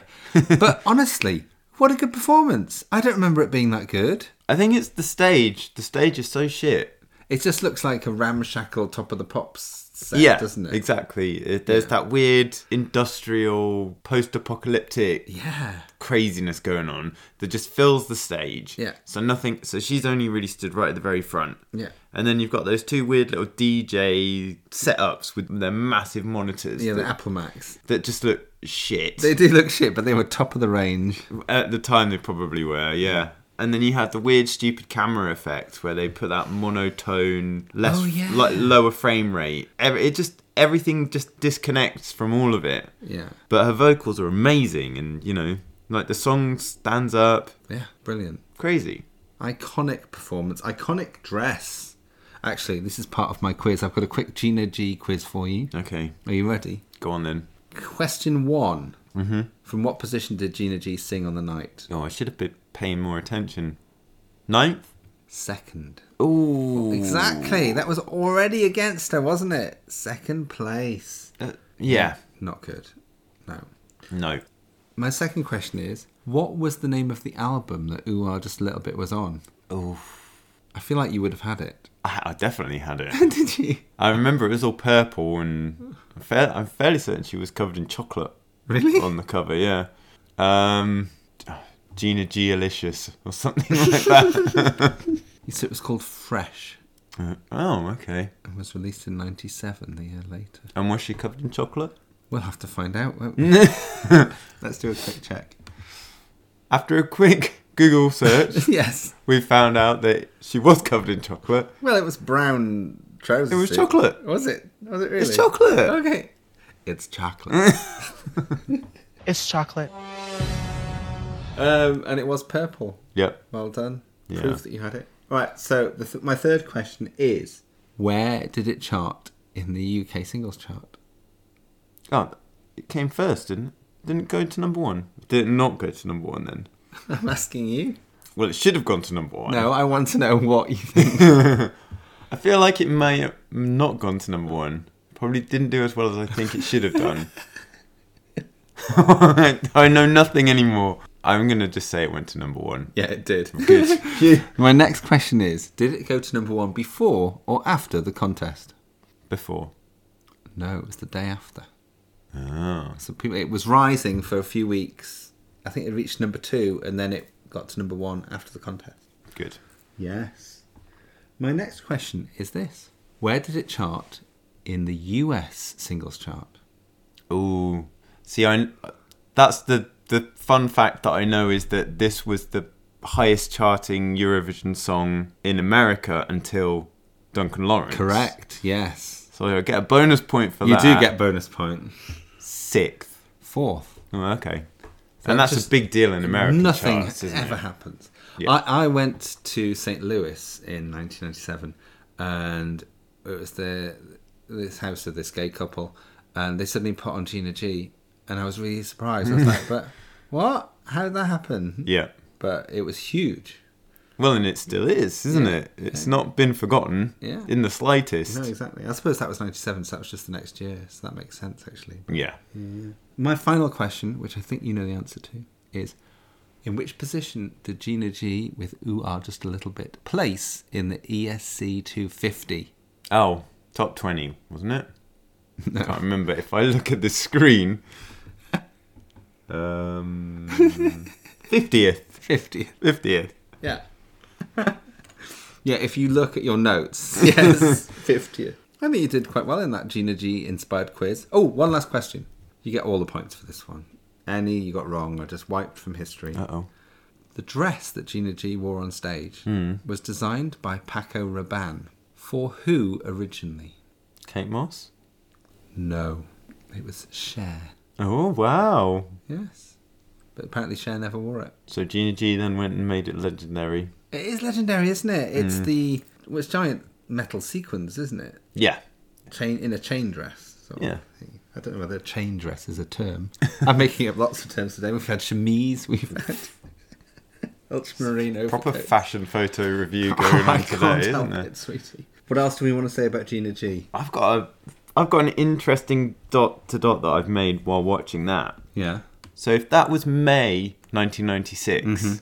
[SPEAKER 2] but honestly, what a good performance. I don't remember it being that good.
[SPEAKER 3] I think it's the stage. The stage is so shit.
[SPEAKER 2] It just looks like a ramshackle top of the pops set,
[SPEAKER 3] yeah,
[SPEAKER 2] doesn't it?
[SPEAKER 3] exactly. There's that weird industrial, post-apocalyptic
[SPEAKER 2] Yeah.
[SPEAKER 3] craziness going on that just fills the stage.
[SPEAKER 2] Yeah.
[SPEAKER 3] So nothing. So she's only really stood right at the very front.
[SPEAKER 2] Yeah.
[SPEAKER 3] And then you've got those two weird little DJ setups with their massive monitors.
[SPEAKER 2] Yeah, the Apple Macs.
[SPEAKER 3] that just look shit.
[SPEAKER 2] They do look shit, but they were top of the range.
[SPEAKER 3] At the time, they probably were. Yeah. And then you had the weird, stupid camera effect where they put that monotone, less
[SPEAKER 2] Oh, yeah.
[SPEAKER 3] like lower frame rate. It just everything just disconnects from all of it.
[SPEAKER 2] Yeah.
[SPEAKER 3] But her vocals are amazing, and you know, like the song stands up.
[SPEAKER 2] Yeah, brilliant.
[SPEAKER 3] Crazy.
[SPEAKER 2] Iconic performance, iconic dress. Actually, this is part of my quiz. I've got a quick Gina G quiz for you.
[SPEAKER 3] Okay,
[SPEAKER 2] Are you ready?
[SPEAKER 3] go on then.
[SPEAKER 2] Question one. Mm-hmm. From what position did Gina G sing on the night?
[SPEAKER 3] Oh, I should have been paying more attention. Ninth?
[SPEAKER 2] Second.
[SPEAKER 3] Ooh.
[SPEAKER 2] Exactly. That was already against her, wasn't it? Second place.
[SPEAKER 3] Uh, yeah.
[SPEAKER 2] Not good. No.
[SPEAKER 3] No.
[SPEAKER 2] My second question is what was the name of the album that Ooh Ah Just a Little Bit was on?
[SPEAKER 3] Ooh.
[SPEAKER 2] I feel like you would have had it. <laughs>
[SPEAKER 3] I, I definitely had it. <laughs>
[SPEAKER 2] Did you?
[SPEAKER 3] I remember it was all purple, and I'm, fair, I'm fairly certain she was covered in chocolate
[SPEAKER 2] Really?
[SPEAKER 3] on the cover. Yeah. Um, Gina G. Alicious or something like <laughs> that. <laughs>
[SPEAKER 2] So it was called Fresh.
[SPEAKER 3] Uh, oh, okay.
[SPEAKER 2] and was released in 97, the year later.
[SPEAKER 3] And was she covered in chocolate?
[SPEAKER 2] We'll have to find out, won't we? <laughs> Let's do a quick check.
[SPEAKER 3] After a quick Google search,
[SPEAKER 2] yes.
[SPEAKER 3] we found out that she was covered in chocolate.
[SPEAKER 2] Well, it was brown trousers.
[SPEAKER 3] It was
[SPEAKER 2] suit.
[SPEAKER 3] chocolate.
[SPEAKER 2] Was it? Was it really?
[SPEAKER 3] It's chocolate.
[SPEAKER 2] Okay. It's chocolate.
[SPEAKER 8] It's chocolate.
[SPEAKER 2] Um, and it was purple.
[SPEAKER 3] Yep.
[SPEAKER 2] Well done.
[SPEAKER 3] Yeah.
[SPEAKER 2] Proof that you had it. Right. So the th- my third question is: Where did it chart in the UK singles chart?
[SPEAKER 3] Oh, it came first, didn't it? Didn't it go to number one? Did it not go to number one then? <laughs>
[SPEAKER 2] I'm asking you.
[SPEAKER 3] Well, it should have gone to number one.
[SPEAKER 2] No, I want to know what you think. <laughs>
[SPEAKER 3] I feel like it may have not gone to number one. Probably didn't do as well as I think it should have done. <laughs> I know nothing anymore. I'm gonna just say it went to number one.
[SPEAKER 2] yeah, it did. <laughs>
[SPEAKER 3] Good. <laughs>
[SPEAKER 2] My next question is: Did it go to number one before or after the contest?
[SPEAKER 3] Before.
[SPEAKER 2] No, it was the day after.
[SPEAKER 3] Oh.
[SPEAKER 2] So people, it was rising for a few weeks. I think it reached number two, and then it got to number one after the contest.
[SPEAKER 3] Good.
[SPEAKER 2] Yes. My next question is this: Where did it chart in the US singles chart?
[SPEAKER 3] Ooh. See, I. That's the the fun fact that I know is that this was the highest charting Eurovision song in America until Duncan Lawrence.
[SPEAKER 2] Correct. Yes.
[SPEAKER 3] So I get a bonus point for
[SPEAKER 2] You
[SPEAKER 3] that.
[SPEAKER 2] You do get bonus point.
[SPEAKER 3] sixth.
[SPEAKER 2] Fourth.
[SPEAKER 3] Oh, okay. And that's
[SPEAKER 2] just-
[SPEAKER 3] a big deal in America.
[SPEAKER 2] Nothing
[SPEAKER 3] charts,
[SPEAKER 2] ever
[SPEAKER 3] it?
[SPEAKER 2] happens.
[SPEAKER 3] Yeah.
[SPEAKER 2] I, I went to St. Louis in 1997, and it was the this house of this gay couple, and they suddenly put on Gina G, and I was really surprised. I was like, <laughs> "But what? How did that happen?"
[SPEAKER 3] Yeah.
[SPEAKER 2] But it was huge.
[SPEAKER 3] Well, and it still is, isn't
[SPEAKER 2] Yeah.
[SPEAKER 3] it? It's not been forgotten
[SPEAKER 2] Yeah.
[SPEAKER 3] in the slightest.
[SPEAKER 2] No, exactly. I suppose that was 97, so that was just the next year, so that makes sense actually.
[SPEAKER 3] Yeah.
[SPEAKER 2] My final question, which I think you know the answer to, is in which position did Gina G with Ooh Ah Just a Little Bit place in the ESC 250?
[SPEAKER 3] Oh, top 20, wasn't it? <laughs> I can't remember. If I look at the screen. Um, 50th.
[SPEAKER 2] 50.
[SPEAKER 3] 50th.
[SPEAKER 2] Yeah. <laughs> yeah, if you look at your notes, <laughs> yes, <laughs> 50th. I think you did quite well in that Gina G inspired quiz. Oh, one last question. You get all the points for this one. Any you got wrong are just wiped from history.
[SPEAKER 3] Uh oh.
[SPEAKER 2] The dress that Gina G wore on stage was designed by Paco Rabanne. For who originally?
[SPEAKER 3] Kate Moss?
[SPEAKER 2] No, it was Cher.
[SPEAKER 3] Oh, wow.
[SPEAKER 2] Yes. But apparently Cher never wore it.
[SPEAKER 3] So Gina G then went and made it legendary.
[SPEAKER 2] It is legendary, isn't it? It's mm. the well, it's giant metal sequins, isn't it?
[SPEAKER 3] Yeah.
[SPEAKER 2] Chain in a chain dress.
[SPEAKER 3] Yeah.
[SPEAKER 2] I don't know whether chain dress is a term. I'm making up lots of terms today. We've had chemise, we've had <laughs> ultramarine.
[SPEAKER 3] Proper fashion photo review <laughs>
[SPEAKER 2] Oh,
[SPEAKER 3] going
[SPEAKER 2] I
[SPEAKER 3] on
[SPEAKER 2] can't
[SPEAKER 3] today, isn't there?
[SPEAKER 2] it, sweetie. What else do we want to say about Gina G?
[SPEAKER 3] I've got a, I've got an interesting dot to dot that I've made while watching that.
[SPEAKER 2] Yeah.
[SPEAKER 3] So if that was May 1996,
[SPEAKER 2] Mm-hmm.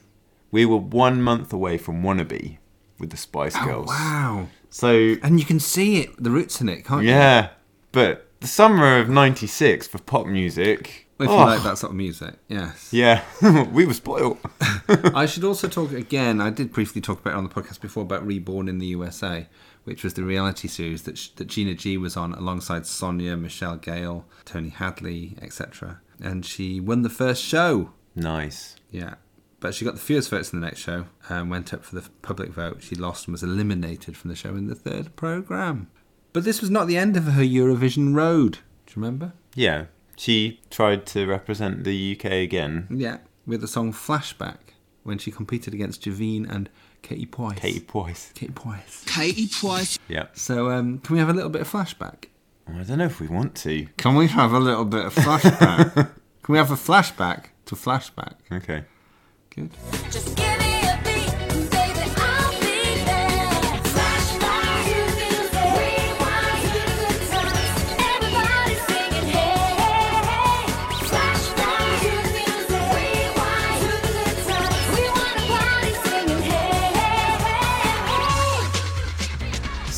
[SPEAKER 3] we were one month away from Wannabe with the Spice Girls.
[SPEAKER 2] Oh, wow.
[SPEAKER 3] So
[SPEAKER 2] And you can see it, the roots in it, can't you?
[SPEAKER 3] yeah, but the summer of '96 for pop music.
[SPEAKER 2] If
[SPEAKER 3] oh,
[SPEAKER 2] you like that sort of music, yes.
[SPEAKER 3] Yeah, <laughs> we were spoiled. <laughs>
[SPEAKER 2] I should also talk again. I did briefly talk about it on the podcast before about Reborn in the USA, which was the reality series that sh- that Gina G was on alongside Sonia, Michelle Gayle, Tony Hadley, etc. And she won the first show.
[SPEAKER 3] nice.
[SPEAKER 2] Yeah, but she got the fewest votes in the next show and went up for the public vote. She lost and was eliminated from the show in the third program. But this was not the end of her Eurovision road. Do you remember?
[SPEAKER 3] Yeah, she tried to represent the UK again.
[SPEAKER 2] Yeah, with the song Flashback when she competed against Javine and Katie Poise.
[SPEAKER 3] Katie Poise.
[SPEAKER 2] Katie Poise.
[SPEAKER 8] Katie Price.
[SPEAKER 3] Yeah.
[SPEAKER 2] So, um, can we have a little bit of flashback?
[SPEAKER 3] I don't know if we want to.
[SPEAKER 2] Can we have a little bit of flashback? <laughs> can we have a flashback to flashback?
[SPEAKER 3] Okay.
[SPEAKER 2] Good.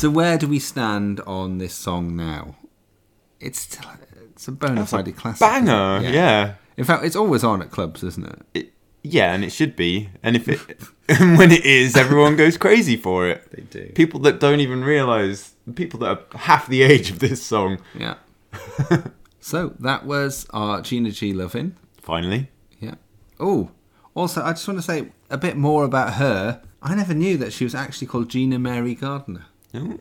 [SPEAKER 2] So where do we stand on this song now? It's still it's a bona
[SPEAKER 3] That's a
[SPEAKER 2] fide classic.
[SPEAKER 3] banger, yeah.
[SPEAKER 2] In fact, it's always on at clubs, isn't it?
[SPEAKER 3] It, yeah, and it should be. And if it, <laughs> when it is, everyone goes crazy for it.
[SPEAKER 2] They do.
[SPEAKER 3] People that don't even realise, people that are half the age of this song.
[SPEAKER 2] Yeah. <laughs> so that was our Gina G loving.
[SPEAKER 3] Finally,
[SPEAKER 2] Yeah. Oh, also, I just want to say a bit more about her. I never knew that she was actually called Gina Mary Gardner.
[SPEAKER 3] Ooh.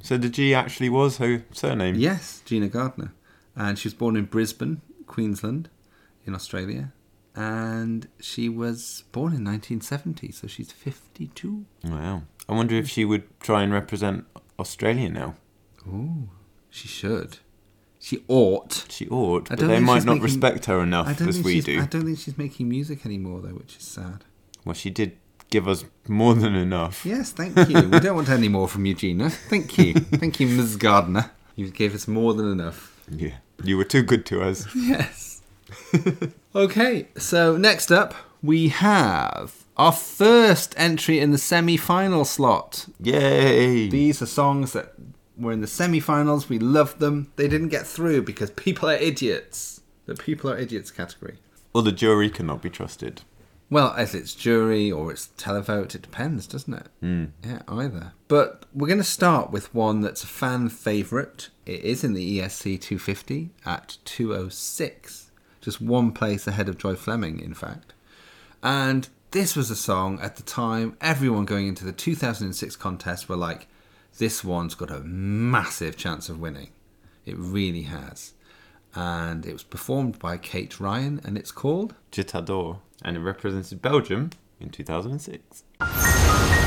[SPEAKER 3] so the G actually was her surname.
[SPEAKER 2] Yes, Gina Gardner. And she was born in Brisbane, Queensland, in Australia. And she was born in 1970, so she's 52.
[SPEAKER 3] Wow. I wonder if she would try and represent Australia now.
[SPEAKER 2] Ooh, she should. She ought.
[SPEAKER 3] She ought, but they might not
[SPEAKER 2] making-
[SPEAKER 3] respect her enough as we do.
[SPEAKER 2] I don't think she's making music anymore, though, which is sad.
[SPEAKER 3] Well, she did give us more than enough.
[SPEAKER 2] Yes, thank you. we don't want any more from you, Gina. Thank you. Thank you, Ms. Gardner. You gave us more than enough.
[SPEAKER 3] Yeah. You were too good to us.
[SPEAKER 2] Yes. okay, so next up we have our first entry in the semi final slot.
[SPEAKER 3] Yay!
[SPEAKER 2] These are songs that were in the semi finals. We loved them. They didn't get through because people are idiots. The people are idiots category.
[SPEAKER 3] Or the jury cannot be trusted.
[SPEAKER 2] Well, if it's jury or it's televote, it depends, doesn't it? Mm. Yeah, either. But we're going to start with one that's a fan favourite. It is in the ESC 250 at 206, just one place ahead of Joy Fleming, in fact. And this was a song at the time, everyone going into the 2006 contest were like, this one's got a massive chance of winning. It really has. And it was performed by Kate Ryan, and it's called
[SPEAKER 3] Je t'adore. And it represented Belgium in 2006.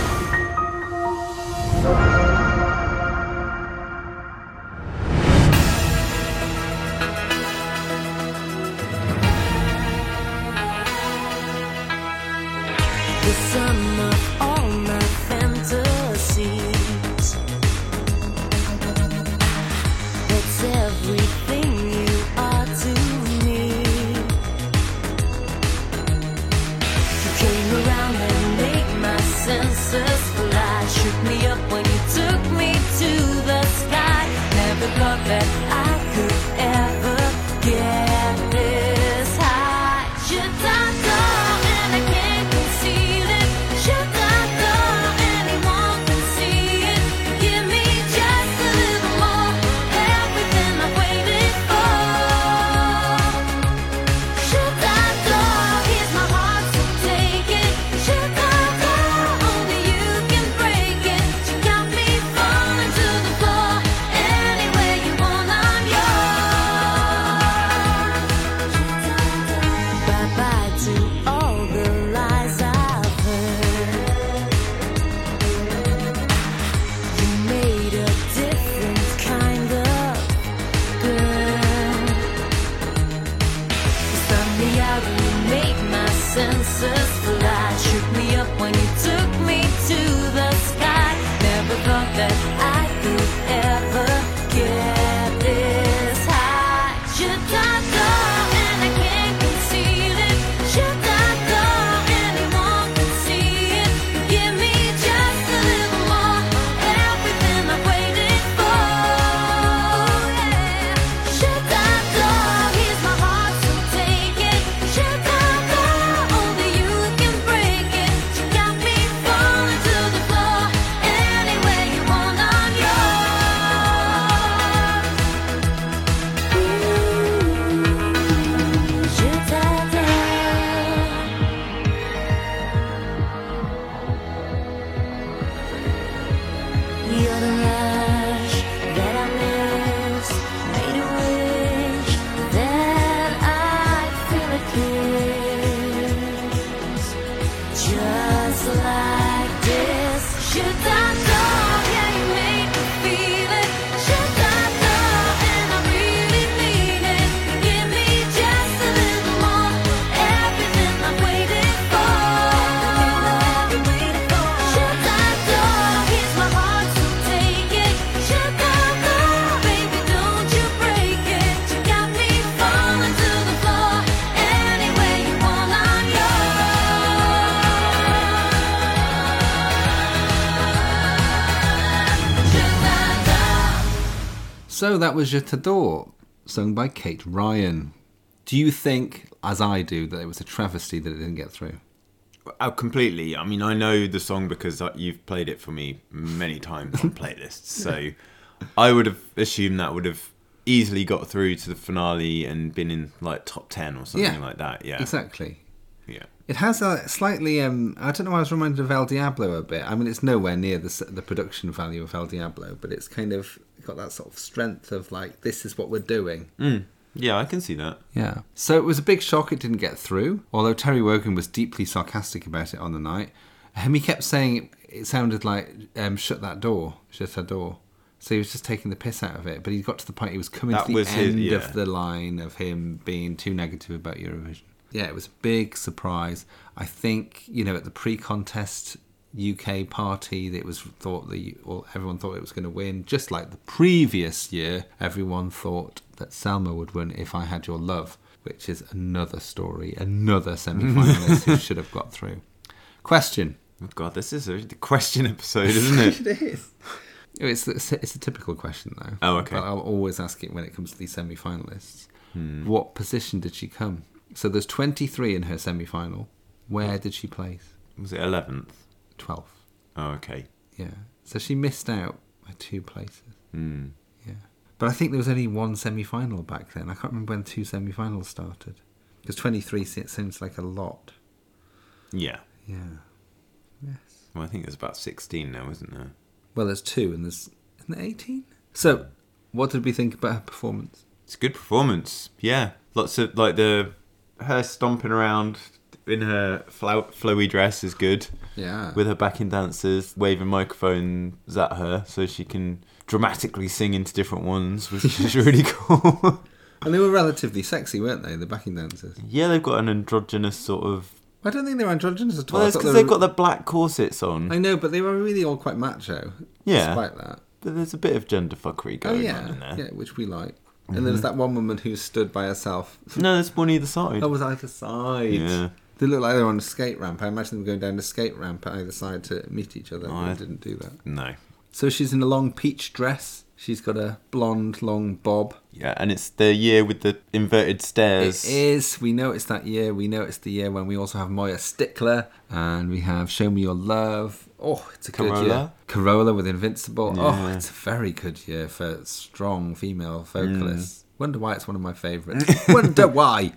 [SPEAKER 9] So
[SPEAKER 2] that was Je t'adore, sung by Kate Ryan. Do you think, as I do, that it was a travesty that it didn't get through?
[SPEAKER 3] Oh, completely. I mean, I know the song because you've played it for me many times on <laughs> playlists. So I would have assumed that would have easily got through to the finale and been in like top 10 or something
[SPEAKER 2] Yeah,
[SPEAKER 3] like that. Yeah.
[SPEAKER 2] Exactly.
[SPEAKER 3] Yeah.
[SPEAKER 2] It has a slightly, um, I don't know, I was reminded of El Diablo a bit. I mean, it's nowhere near the, the production value of El Diablo, but it's kind of got that sort of strength of like, this is what we're doing.
[SPEAKER 3] Mm. Yeah, I can see that.
[SPEAKER 2] Yeah. So it was a big shock it didn't get through, although Terry Wogan was deeply sarcastic about it on the night. Um, he kept saying it, it sounded like um, shut that door, shut that door. So he was just taking the piss out of it, but he got to the point he was coming
[SPEAKER 3] That
[SPEAKER 2] to the
[SPEAKER 3] was his-
[SPEAKER 2] end
[SPEAKER 3] yeah.
[SPEAKER 2] of the line of him being too negative about Eurovision. Yeah, it was a big surprise. I think, you know, at the pre-contest UK party, that was thought that you- well, everyone thought it was going to win. Just like the previous year, everyone thought that Selma would win if I Had Your Love, which is another story, another semi-finalist who <laughs> should have got through. Question.
[SPEAKER 3] Oh, God, this is a question episode, isn't it? <laughs>
[SPEAKER 2] it is. It's, it's, a, it's a typical question, though.
[SPEAKER 3] Oh, okay.
[SPEAKER 2] But I'll always ask it when it comes to these semi-finalists.
[SPEAKER 3] Hmm.
[SPEAKER 2] What position did she come? So there's 23 in her semi-final. Where did she place?
[SPEAKER 3] Was it 11th?
[SPEAKER 2] 12th.
[SPEAKER 3] Oh, okay.
[SPEAKER 2] Yeah. So she missed out by two places.
[SPEAKER 3] Hmm.
[SPEAKER 2] Yeah. But I think there was only one semi-final back then. I can't remember when two semi-finals started. Because 23 seems like a lot.
[SPEAKER 3] Yeah.
[SPEAKER 2] Yeah. Yes.
[SPEAKER 3] Well, I think there's about 16 now, isn't there?
[SPEAKER 2] Well, there's two, and there's isn't there 18? So, what did we think about her performance?
[SPEAKER 3] It's a good performance. Yeah. Lots of, like, the. Her stomping around in her flow- flowy dress is good.
[SPEAKER 2] Yeah.
[SPEAKER 3] With her backing dancers waving microphones at her so she can dramatically sing into different ones, which is <laughs> really cool.
[SPEAKER 2] And they were relatively sexy, weren't they? The backing dancers.
[SPEAKER 3] yeah, they've got an androgynous sort of.
[SPEAKER 2] I don't think they're androgynous at all.
[SPEAKER 3] Well, it's because
[SPEAKER 2] they
[SPEAKER 3] they've
[SPEAKER 2] were-
[SPEAKER 3] got the black corsets on.
[SPEAKER 2] I know, but they were really all quite macho.
[SPEAKER 3] Yeah.
[SPEAKER 2] Despite that.
[SPEAKER 3] But there's a bit of gender fuckery
[SPEAKER 2] Oh
[SPEAKER 3] going
[SPEAKER 2] yeah,
[SPEAKER 3] on in there.
[SPEAKER 2] yeah, which we like. And mm-hmm. there's that one woman who stood by herself.
[SPEAKER 3] No, there's one either side.
[SPEAKER 2] That was either side.
[SPEAKER 3] Yeah.
[SPEAKER 2] They look like they're on a skate ramp. I imagine them going down the skate ramp at either side to meet each other.
[SPEAKER 3] Oh, I-
[SPEAKER 2] didn't do that.
[SPEAKER 3] No.
[SPEAKER 2] So she's in a long peach dress. She's got a blonde, long bob.
[SPEAKER 3] Yeah, and it's the year with the inverted stairs.
[SPEAKER 2] It is. We know it's that year. We know it's the year when we also have Moya Stickler and we have Show Me Your Love. Oh, it's a good year.
[SPEAKER 3] Carola?
[SPEAKER 2] Carola with Invincible. Oh, it's a very good year for strong female
[SPEAKER 3] Mm.
[SPEAKER 2] vocalists. Wonder why it's one of my favourites. Wonder <laughs> why.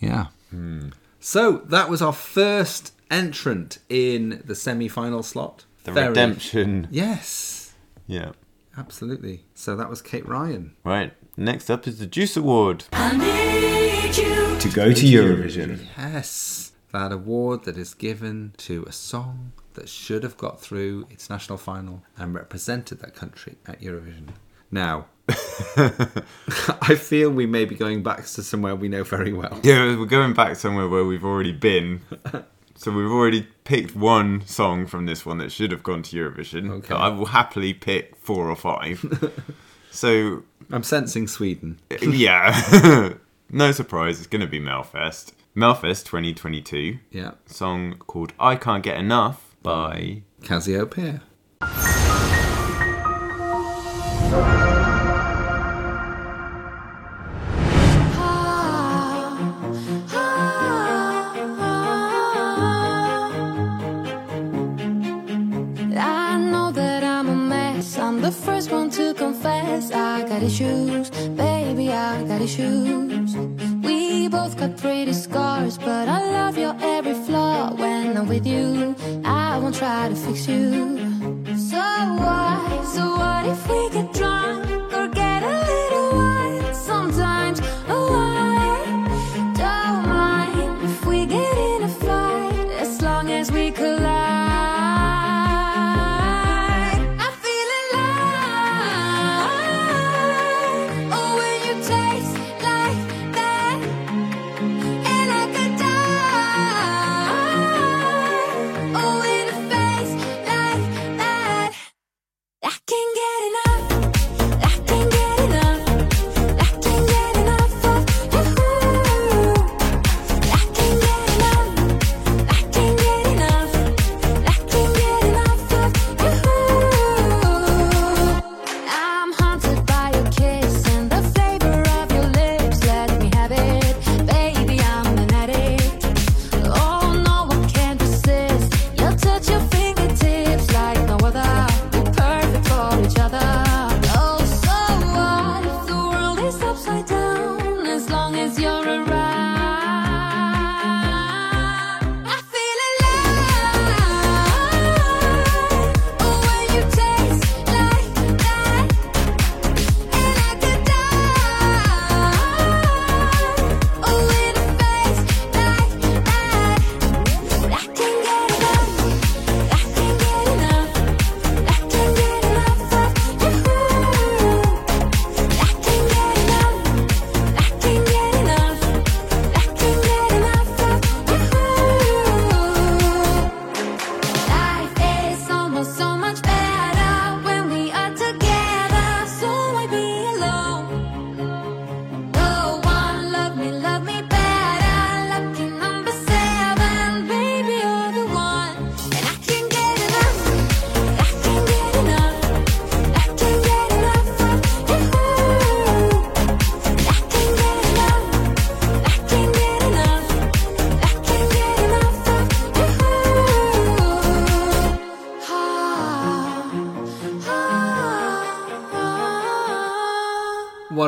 [SPEAKER 2] Yeah.
[SPEAKER 3] Hmm.
[SPEAKER 2] So that was our first entrant in the semi-final slot.
[SPEAKER 3] The
[SPEAKER 2] Very-
[SPEAKER 3] redemption.
[SPEAKER 2] Yes,
[SPEAKER 3] Yeah.
[SPEAKER 2] absolutely. So that was Kate Ryan.
[SPEAKER 3] Right. Next up is the Juice Award.
[SPEAKER 7] I need you.
[SPEAKER 6] To go to Eurovision.
[SPEAKER 2] Yes, that award that is given to a song that should have got through its national final and represented that country at Eurovision. Now, <laughs> I feel we may be going back to somewhere we know very well.
[SPEAKER 3] Yeah, we're going back somewhere where we've already been. <laughs> so we've already picked one song from this one that should have gone to Eurovision.
[SPEAKER 2] Okay.
[SPEAKER 3] I will happily pick four or five. <laughs> so,
[SPEAKER 2] I'm sensing Sweden.
[SPEAKER 3] Uh, yeah. no surprise, it's going to be Melfest. Melfest 2022.
[SPEAKER 2] Yeah,
[SPEAKER 3] Song called I Can't Get Enough by
[SPEAKER 10] Cazzi Opeia. Got issues, baby, I got issues. We both got pretty scars, but I love your every flaw. When I'm with you, I won't try to fix you. So what? So what if we get drunk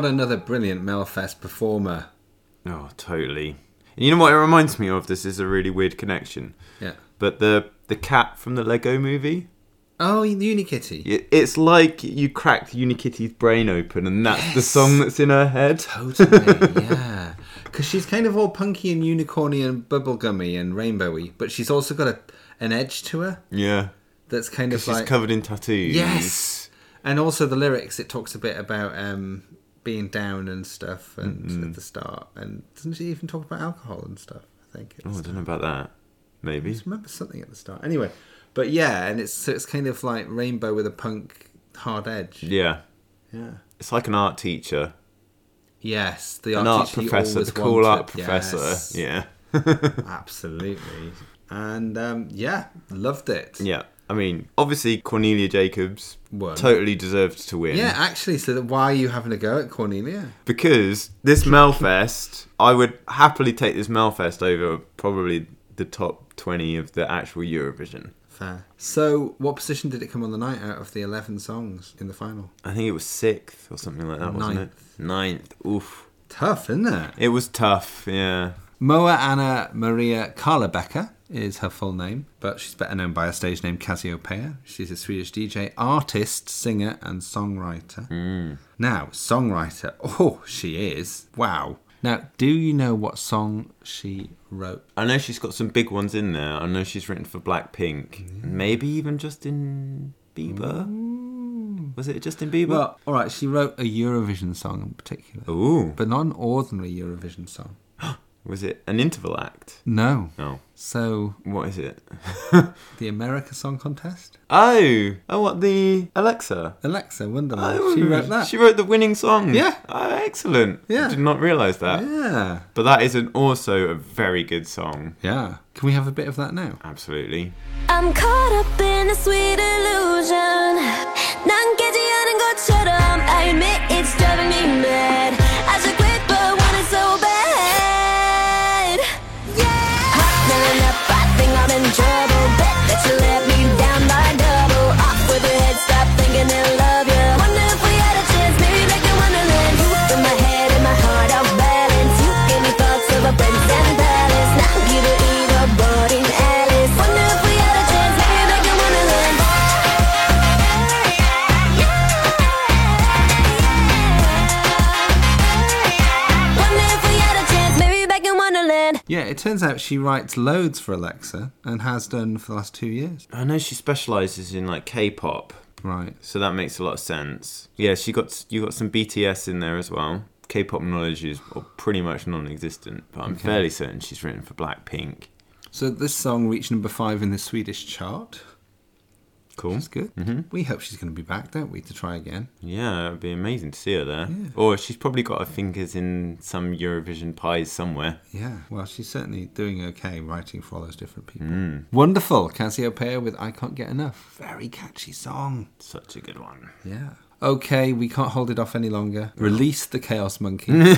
[SPEAKER 2] Another brilliant Melfest performer.
[SPEAKER 3] Oh, totally. And you know what it reminds me of? This is a really weird connection.
[SPEAKER 2] Yeah.
[SPEAKER 3] But the the cat from the Lego movie,
[SPEAKER 2] Oh, Unikitty.
[SPEAKER 3] it- it's like you cracked Unikitty's brain open and that's the song that's in her head.
[SPEAKER 2] Totally, <laughs> yeah. Because she's kind of all punky and unicorny and bubblegummy and rainbowy, but she's also got a, an edge to her
[SPEAKER 3] Yeah.
[SPEAKER 2] that's kind of
[SPEAKER 3] She's
[SPEAKER 2] like.
[SPEAKER 3] covered in tattoos.
[SPEAKER 2] Yes! And also the lyrics, it talks a bit about um, being down and stuff and at the start. And doesn't she even talk about alcohol and stuff? I think.
[SPEAKER 3] Oh, I don't know about that. Maybe.
[SPEAKER 2] I remember something at the start. Anyway, but yeah, and it's so it's kind of like rainbow with a punk hard edge.
[SPEAKER 3] Yeah.
[SPEAKER 2] Yeah.
[SPEAKER 3] It's like an art teacher.
[SPEAKER 2] Yes, the
[SPEAKER 3] An
[SPEAKER 2] art,
[SPEAKER 3] art
[SPEAKER 2] teacher
[SPEAKER 3] professor. The cool art professor.
[SPEAKER 2] Yes.
[SPEAKER 3] Yeah. <laughs>
[SPEAKER 2] Absolutely. And um, yeah, loved it.
[SPEAKER 3] Yeah. I mean, obviously Cornelia Jakobs
[SPEAKER 2] Won.
[SPEAKER 3] totally deserved to win.
[SPEAKER 2] Yeah, actually, so that why are you having a go at Cornelia?
[SPEAKER 3] Because this Melfest, I would happily take this Melfest over probably the top 20 of the actual Eurovision.
[SPEAKER 2] Fair. So, what position did it come on the night out of the 11 songs in the final?
[SPEAKER 3] I think it was sixth or something like that, wasn't it? Ninth. Oof.
[SPEAKER 2] Tough, isn't it?
[SPEAKER 3] It was tough, yeah.
[SPEAKER 2] Moa Anna Maria Carlebecker is her full name, but she's better known by a stage name Cazzi Opeia. She's a Swedish DJ, artist, singer, and songwriter. Hmm. Now, songwriter. Oh, she is. Wow. Now, do you know what song she wrote?
[SPEAKER 3] I know she's got some big ones in there. I know she's written for Blackpink. Mm. Maybe even Justin Bieber. Mm. Was it Justin Bieber?
[SPEAKER 2] Well, all right, she wrote a Eurovision song in particular,
[SPEAKER 3] Ooh.
[SPEAKER 2] but not an ordinary Eurovision song.
[SPEAKER 3] Was it an interval act?
[SPEAKER 2] No.
[SPEAKER 3] Oh.
[SPEAKER 2] So,
[SPEAKER 3] What is it? <laughs>
[SPEAKER 2] the America Song Contest?
[SPEAKER 3] Oh. Oh, what, the Alexa?
[SPEAKER 2] Alexa Wonderland.
[SPEAKER 3] Oh,
[SPEAKER 2] she wrote that.
[SPEAKER 3] She wrote the winning song.
[SPEAKER 2] Yeah.
[SPEAKER 3] Oh, excellent.
[SPEAKER 2] Yeah.
[SPEAKER 3] I did not realise that.
[SPEAKER 2] yeah.
[SPEAKER 3] But that is an, also a very good song.
[SPEAKER 2] Yeah. Can we have a bit of that now?
[SPEAKER 3] Absolutely.
[SPEAKER 10] I'm caught up in a sweet illusion. 난 깨지 않은 것처럼 I admit it's driving me mad.
[SPEAKER 2] Turns out she writes loads for Alexa and has done for the last two years.
[SPEAKER 3] I know she specialises in like K-pop,
[SPEAKER 2] Right.
[SPEAKER 3] so that makes a lot of sense. Yeah, she got you got some BTS in there as well. K-pop knowledge is pretty much non-existent, but I'm
[SPEAKER 2] Okay.
[SPEAKER 3] fairly certain she's written for Blackpink.
[SPEAKER 2] So this song reached number five in the Swedish chart.
[SPEAKER 3] Cool.
[SPEAKER 2] That's good. Mm-hmm. We hope she's going to be back, don't we, to try again?
[SPEAKER 3] Yeah, it'd be amazing to see her there. Or she's probably got her fingers in some Eurovision pies somewhere.
[SPEAKER 2] Yeah. Well, she's certainly doing okay writing for all those different people. Wonderful. Cazzi Opeia with I Can't Get Enough. Very catchy song.
[SPEAKER 3] Such a good one.
[SPEAKER 2] Yeah. Okay, we can't hold it off any longer. Release the Chaos Monkey. <laughs>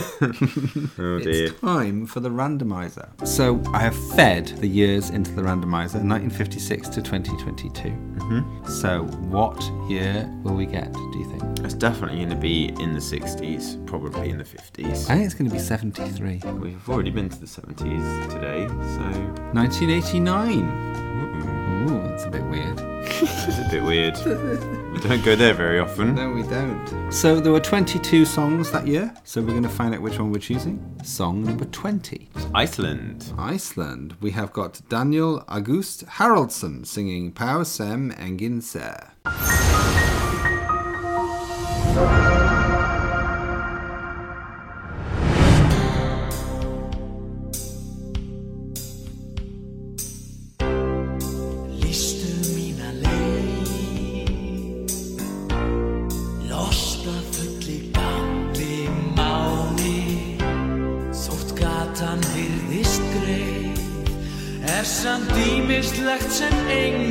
[SPEAKER 3] Oh dear.
[SPEAKER 2] It's time for the randomizer. So I have fed the years into the randomizer, 1956 to 2022. Mm-hmm. So what year will we get? Do you think?
[SPEAKER 3] It's definitely going to be in the 60s, probably in the 50s.
[SPEAKER 2] I think it's going to be 73.
[SPEAKER 3] We've already been to the 70s today, so
[SPEAKER 2] 1989. Ooh, that's a bit weird.
[SPEAKER 3] it's a bit weird. we don't go there very often.
[SPEAKER 2] No, we don't. So there were 22 songs that year. So we're going to find out which one we're choosing. Song number 20.
[SPEAKER 3] Iceland.
[SPEAKER 2] Iceland. We have got Daniel August Haraldsson singing
[SPEAKER 11] Það sem enginn sér. slechts een
[SPEAKER 2] één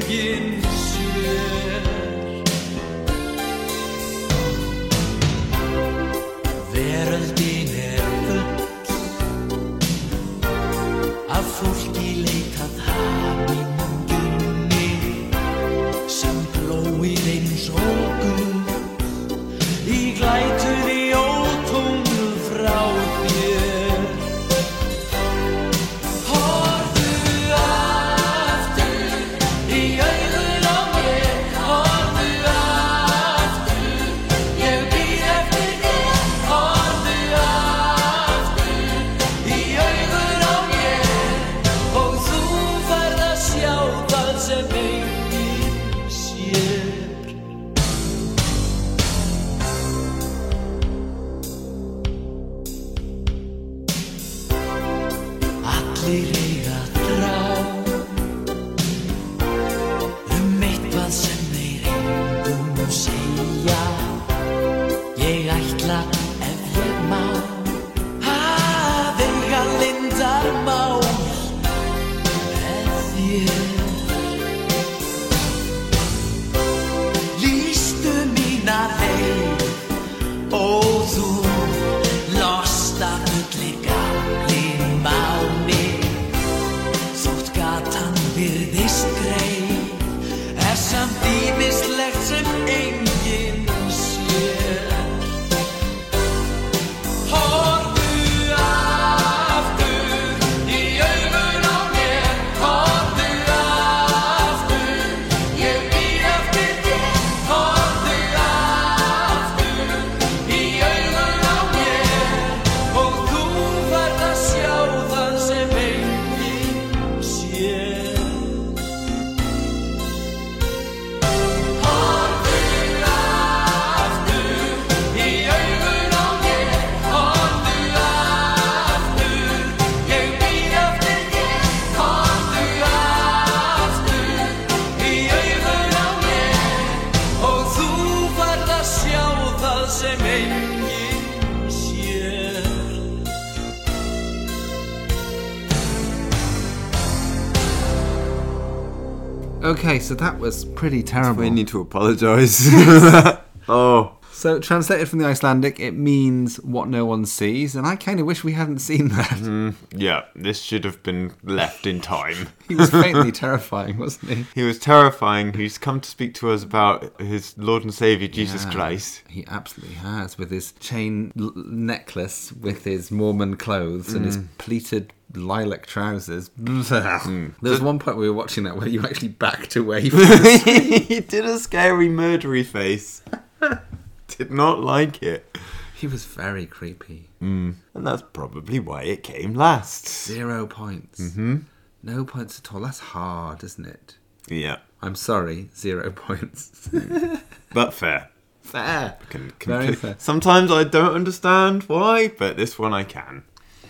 [SPEAKER 2] so that was pretty terrible.
[SPEAKER 3] We need to apologise. <laughs> <laughs> oh,
[SPEAKER 2] So, translated from the Icelandic, it means what no one sees, and I kind of wish we hadn't seen that.
[SPEAKER 3] yeah, this should have been left in time. <laughs>
[SPEAKER 2] He was faintly terrifying, wasn't he?
[SPEAKER 3] He was terrifying. He's come to speak to us about his Lord and Saviour Jesus
[SPEAKER 2] Yeah,
[SPEAKER 3] Christ.
[SPEAKER 2] He absolutely has, with his chain l- necklace, with his Mormon clothes, and
[SPEAKER 3] Mm.
[SPEAKER 2] his pleated lilac trousers. <laughs> Mm. There was one point we were watching that where you actually backed away <laughs>
[SPEAKER 3] he did a scary murdery face. <laughs> did not like it.
[SPEAKER 2] He was very creepy. Mm.
[SPEAKER 3] And that's probably why it came last.
[SPEAKER 2] Zero points. Mm-hmm. No points at all. That's hard, isn't it?
[SPEAKER 3] Yeah,
[SPEAKER 2] I'm sorry, zero points. Mm.
[SPEAKER 3] but fair.
[SPEAKER 2] Fair.
[SPEAKER 3] Can, can
[SPEAKER 2] Very fair.
[SPEAKER 3] Sometimes I don't understand why, but this one I can.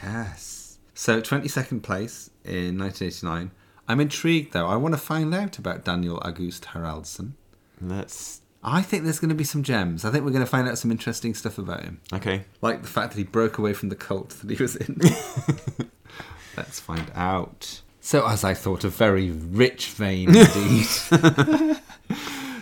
[SPEAKER 2] Yes. So, 22nd place in 1989. I'm intrigued, though. I want to find out about Daniel August Haraldsson.
[SPEAKER 3] Let's.
[SPEAKER 2] I think there's going to be some gems. I think we're going to find out some interesting stuff about him.
[SPEAKER 3] Okay.
[SPEAKER 2] Like the fact that he broke away from the cult that he was in. <laughs> Let's find out. So, as I thought, a very rich vein indeed. <laughs>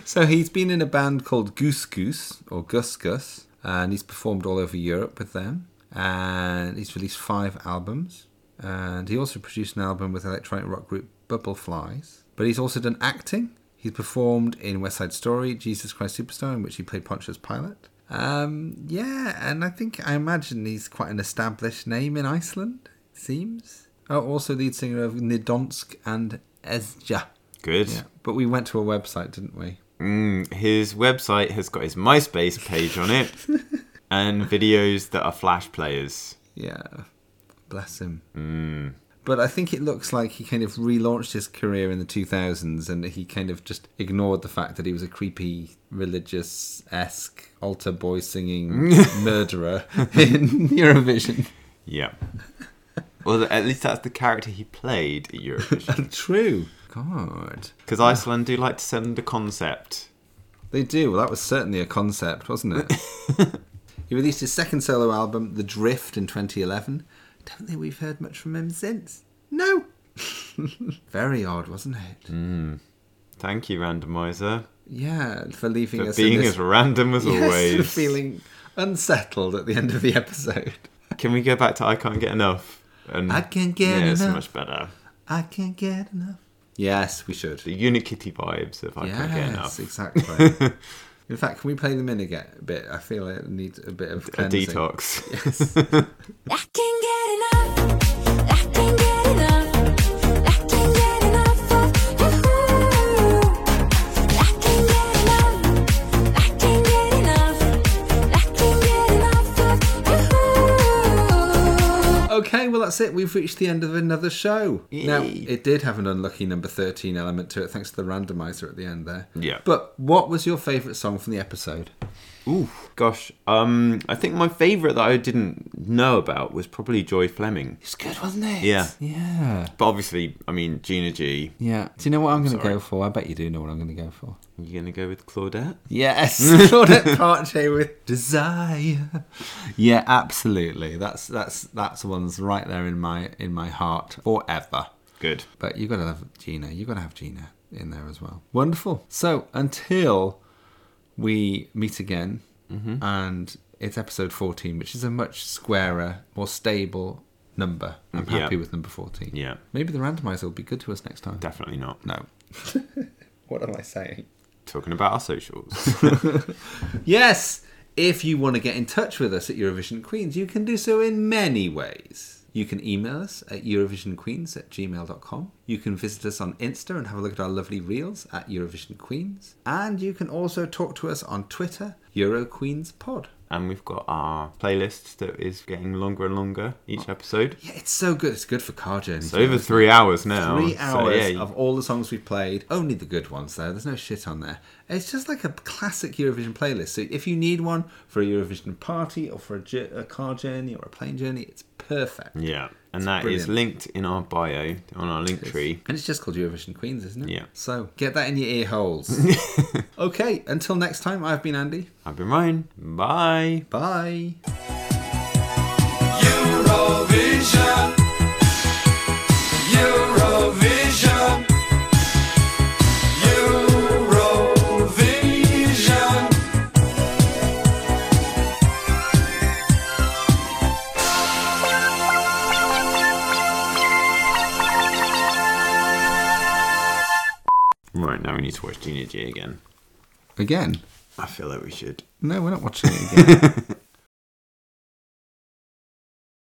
[SPEAKER 2] so, he's been in a band called Goose Goose, or Gus Gus, and he's performed all over Europe with them. And he's released five albums. And he also produced an album with electronic rock group Bubble Flies. But he's also done acting. He's performed in West Side Story, Jesus Christ Superstar, in which he played Pontius Pilate. Um, yeah, and I think I imagine he's quite an established name in Iceland. It seems. Oh, also lead singer of Nýdönsk and Esja.
[SPEAKER 3] Good.
[SPEAKER 2] Yeah, but we went to a website, didn't we?
[SPEAKER 3] Mm, his website has got his MySpace page on it <laughs> and videos that are flash players.
[SPEAKER 2] Yeah, bless him. Mm. But I think it looks like he kind of relaunched his career in the 2000s and he kind of just ignored the fact that he was a creepy, religious esque altar boy singing <laughs> murderer in <laughs> Eurovision.
[SPEAKER 3] Yeah. well, at least that's the character he played at Eurovision. <laughs>
[SPEAKER 2] True. God.
[SPEAKER 3] Because Iceland do like to send a concept.
[SPEAKER 2] They do. Well, that was certainly a concept, wasn't it? He released his second solo album, The Drift, in 2011. Don't think we've heard much from him since. No. <laughs> Very odd, wasn't it? Hmm.
[SPEAKER 3] Thank you, randomizer,
[SPEAKER 2] Yeah, for leaving
[SPEAKER 3] for
[SPEAKER 2] us
[SPEAKER 3] being
[SPEAKER 2] in this,
[SPEAKER 3] as random as <laughs>
[SPEAKER 2] yes,
[SPEAKER 3] always.
[SPEAKER 2] feeling unsettled at the end of the episode. <laughs>
[SPEAKER 3] Can we go back to I Can't Get Enough? And
[SPEAKER 2] I can't get enough.
[SPEAKER 3] yeah, it's
[SPEAKER 2] enough.
[SPEAKER 3] much better.
[SPEAKER 2] I can't get enough. Yes, we should.
[SPEAKER 3] The Unikitty vibes of I Can't Get Enough.
[SPEAKER 2] yes,
[SPEAKER 3] Enough.
[SPEAKER 2] exactly. In fact, can we play them in again a bit? I feel it needs a bit of
[SPEAKER 3] A detox.
[SPEAKER 2] Yes. Okay, well that's it. We've reached the end of another show. Now, it did have an unlucky number 13 element to it, thanks to the randomizer at the end there.
[SPEAKER 3] Yeah.
[SPEAKER 2] But what was your favourite song from the episode?
[SPEAKER 3] Ooh, gosh. Um, I think my favourite that I didn't know about was probably Joy Fleming.
[SPEAKER 2] It's good, wasn't it?
[SPEAKER 3] Yeah.
[SPEAKER 2] Yeah.
[SPEAKER 3] But obviously, I mean, Gina G.
[SPEAKER 2] Yeah. Do you know what I'm going to go for? I bet you do know what I'm going to go for.
[SPEAKER 3] You're gonna go with Claudette?
[SPEAKER 2] Yes, <laughs> Claudette Pace with Desire. Yeah, absolutely. That's that's that's one's right there in my in my heart forever.
[SPEAKER 3] Good.
[SPEAKER 2] But you've got to have Gina. You've got to have Gina in there as well. Wonderful. So until we meet again, and it's episode 14, which is a much squarer, more stable number. I'm
[SPEAKER 3] Yeah.
[SPEAKER 2] happy with number 14.
[SPEAKER 3] Yeah.
[SPEAKER 2] Maybe the randomizer will be good to us next time.
[SPEAKER 3] Definitely not.
[SPEAKER 2] No. <laughs> what am I saying?
[SPEAKER 3] Talking about our socials. <laughs> <laughs>
[SPEAKER 2] Yes, if you want to get in touch with us at Eurovision Queens, you can do so in many ways. You can email us at eurovisionqueens at gmail.com. You can visit us on Insta and have a look at our lovely reels at EurovisionQueens. And you can also talk to us on Twitter, EuroQueensPod.
[SPEAKER 3] and we've got our playlist that is getting longer and longer each episode.
[SPEAKER 2] Yeah, it's so good. It's good for car journeys.
[SPEAKER 3] It's over three hours now.
[SPEAKER 2] Three
[SPEAKER 3] so
[SPEAKER 2] hours
[SPEAKER 3] yeah,
[SPEAKER 2] of all the songs we've played. Only the good ones, though. There's no shit on there. It's just like a classic Eurovision playlist. So if you need one for a Eurovision party or for a, a car journey or a plane journey, it's perfect.
[SPEAKER 3] yeah. And that is
[SPEAKER 2] brilliant.
[SPEAKER 3] linked in our bio on our link tree.
[SPEAKER 2] And it's just called Eurovision Queens, isn't it?
[SPEAKER 3] Yeah.
[SPEAKER 2] So get that in your ear holes. <laughs> okay, until next time, I've been Andy.
[SPEAKER 3] I've been Ryan. Bye.
[SPEAKER 2] Bye.
[SPEAKER 3] Now we need to watch Gina G again.
[SPEAKER 2] Again?
[SPEAKER 3] I feel like we should.
[SPEAKER 2] No, we're not watching it again. <laughs>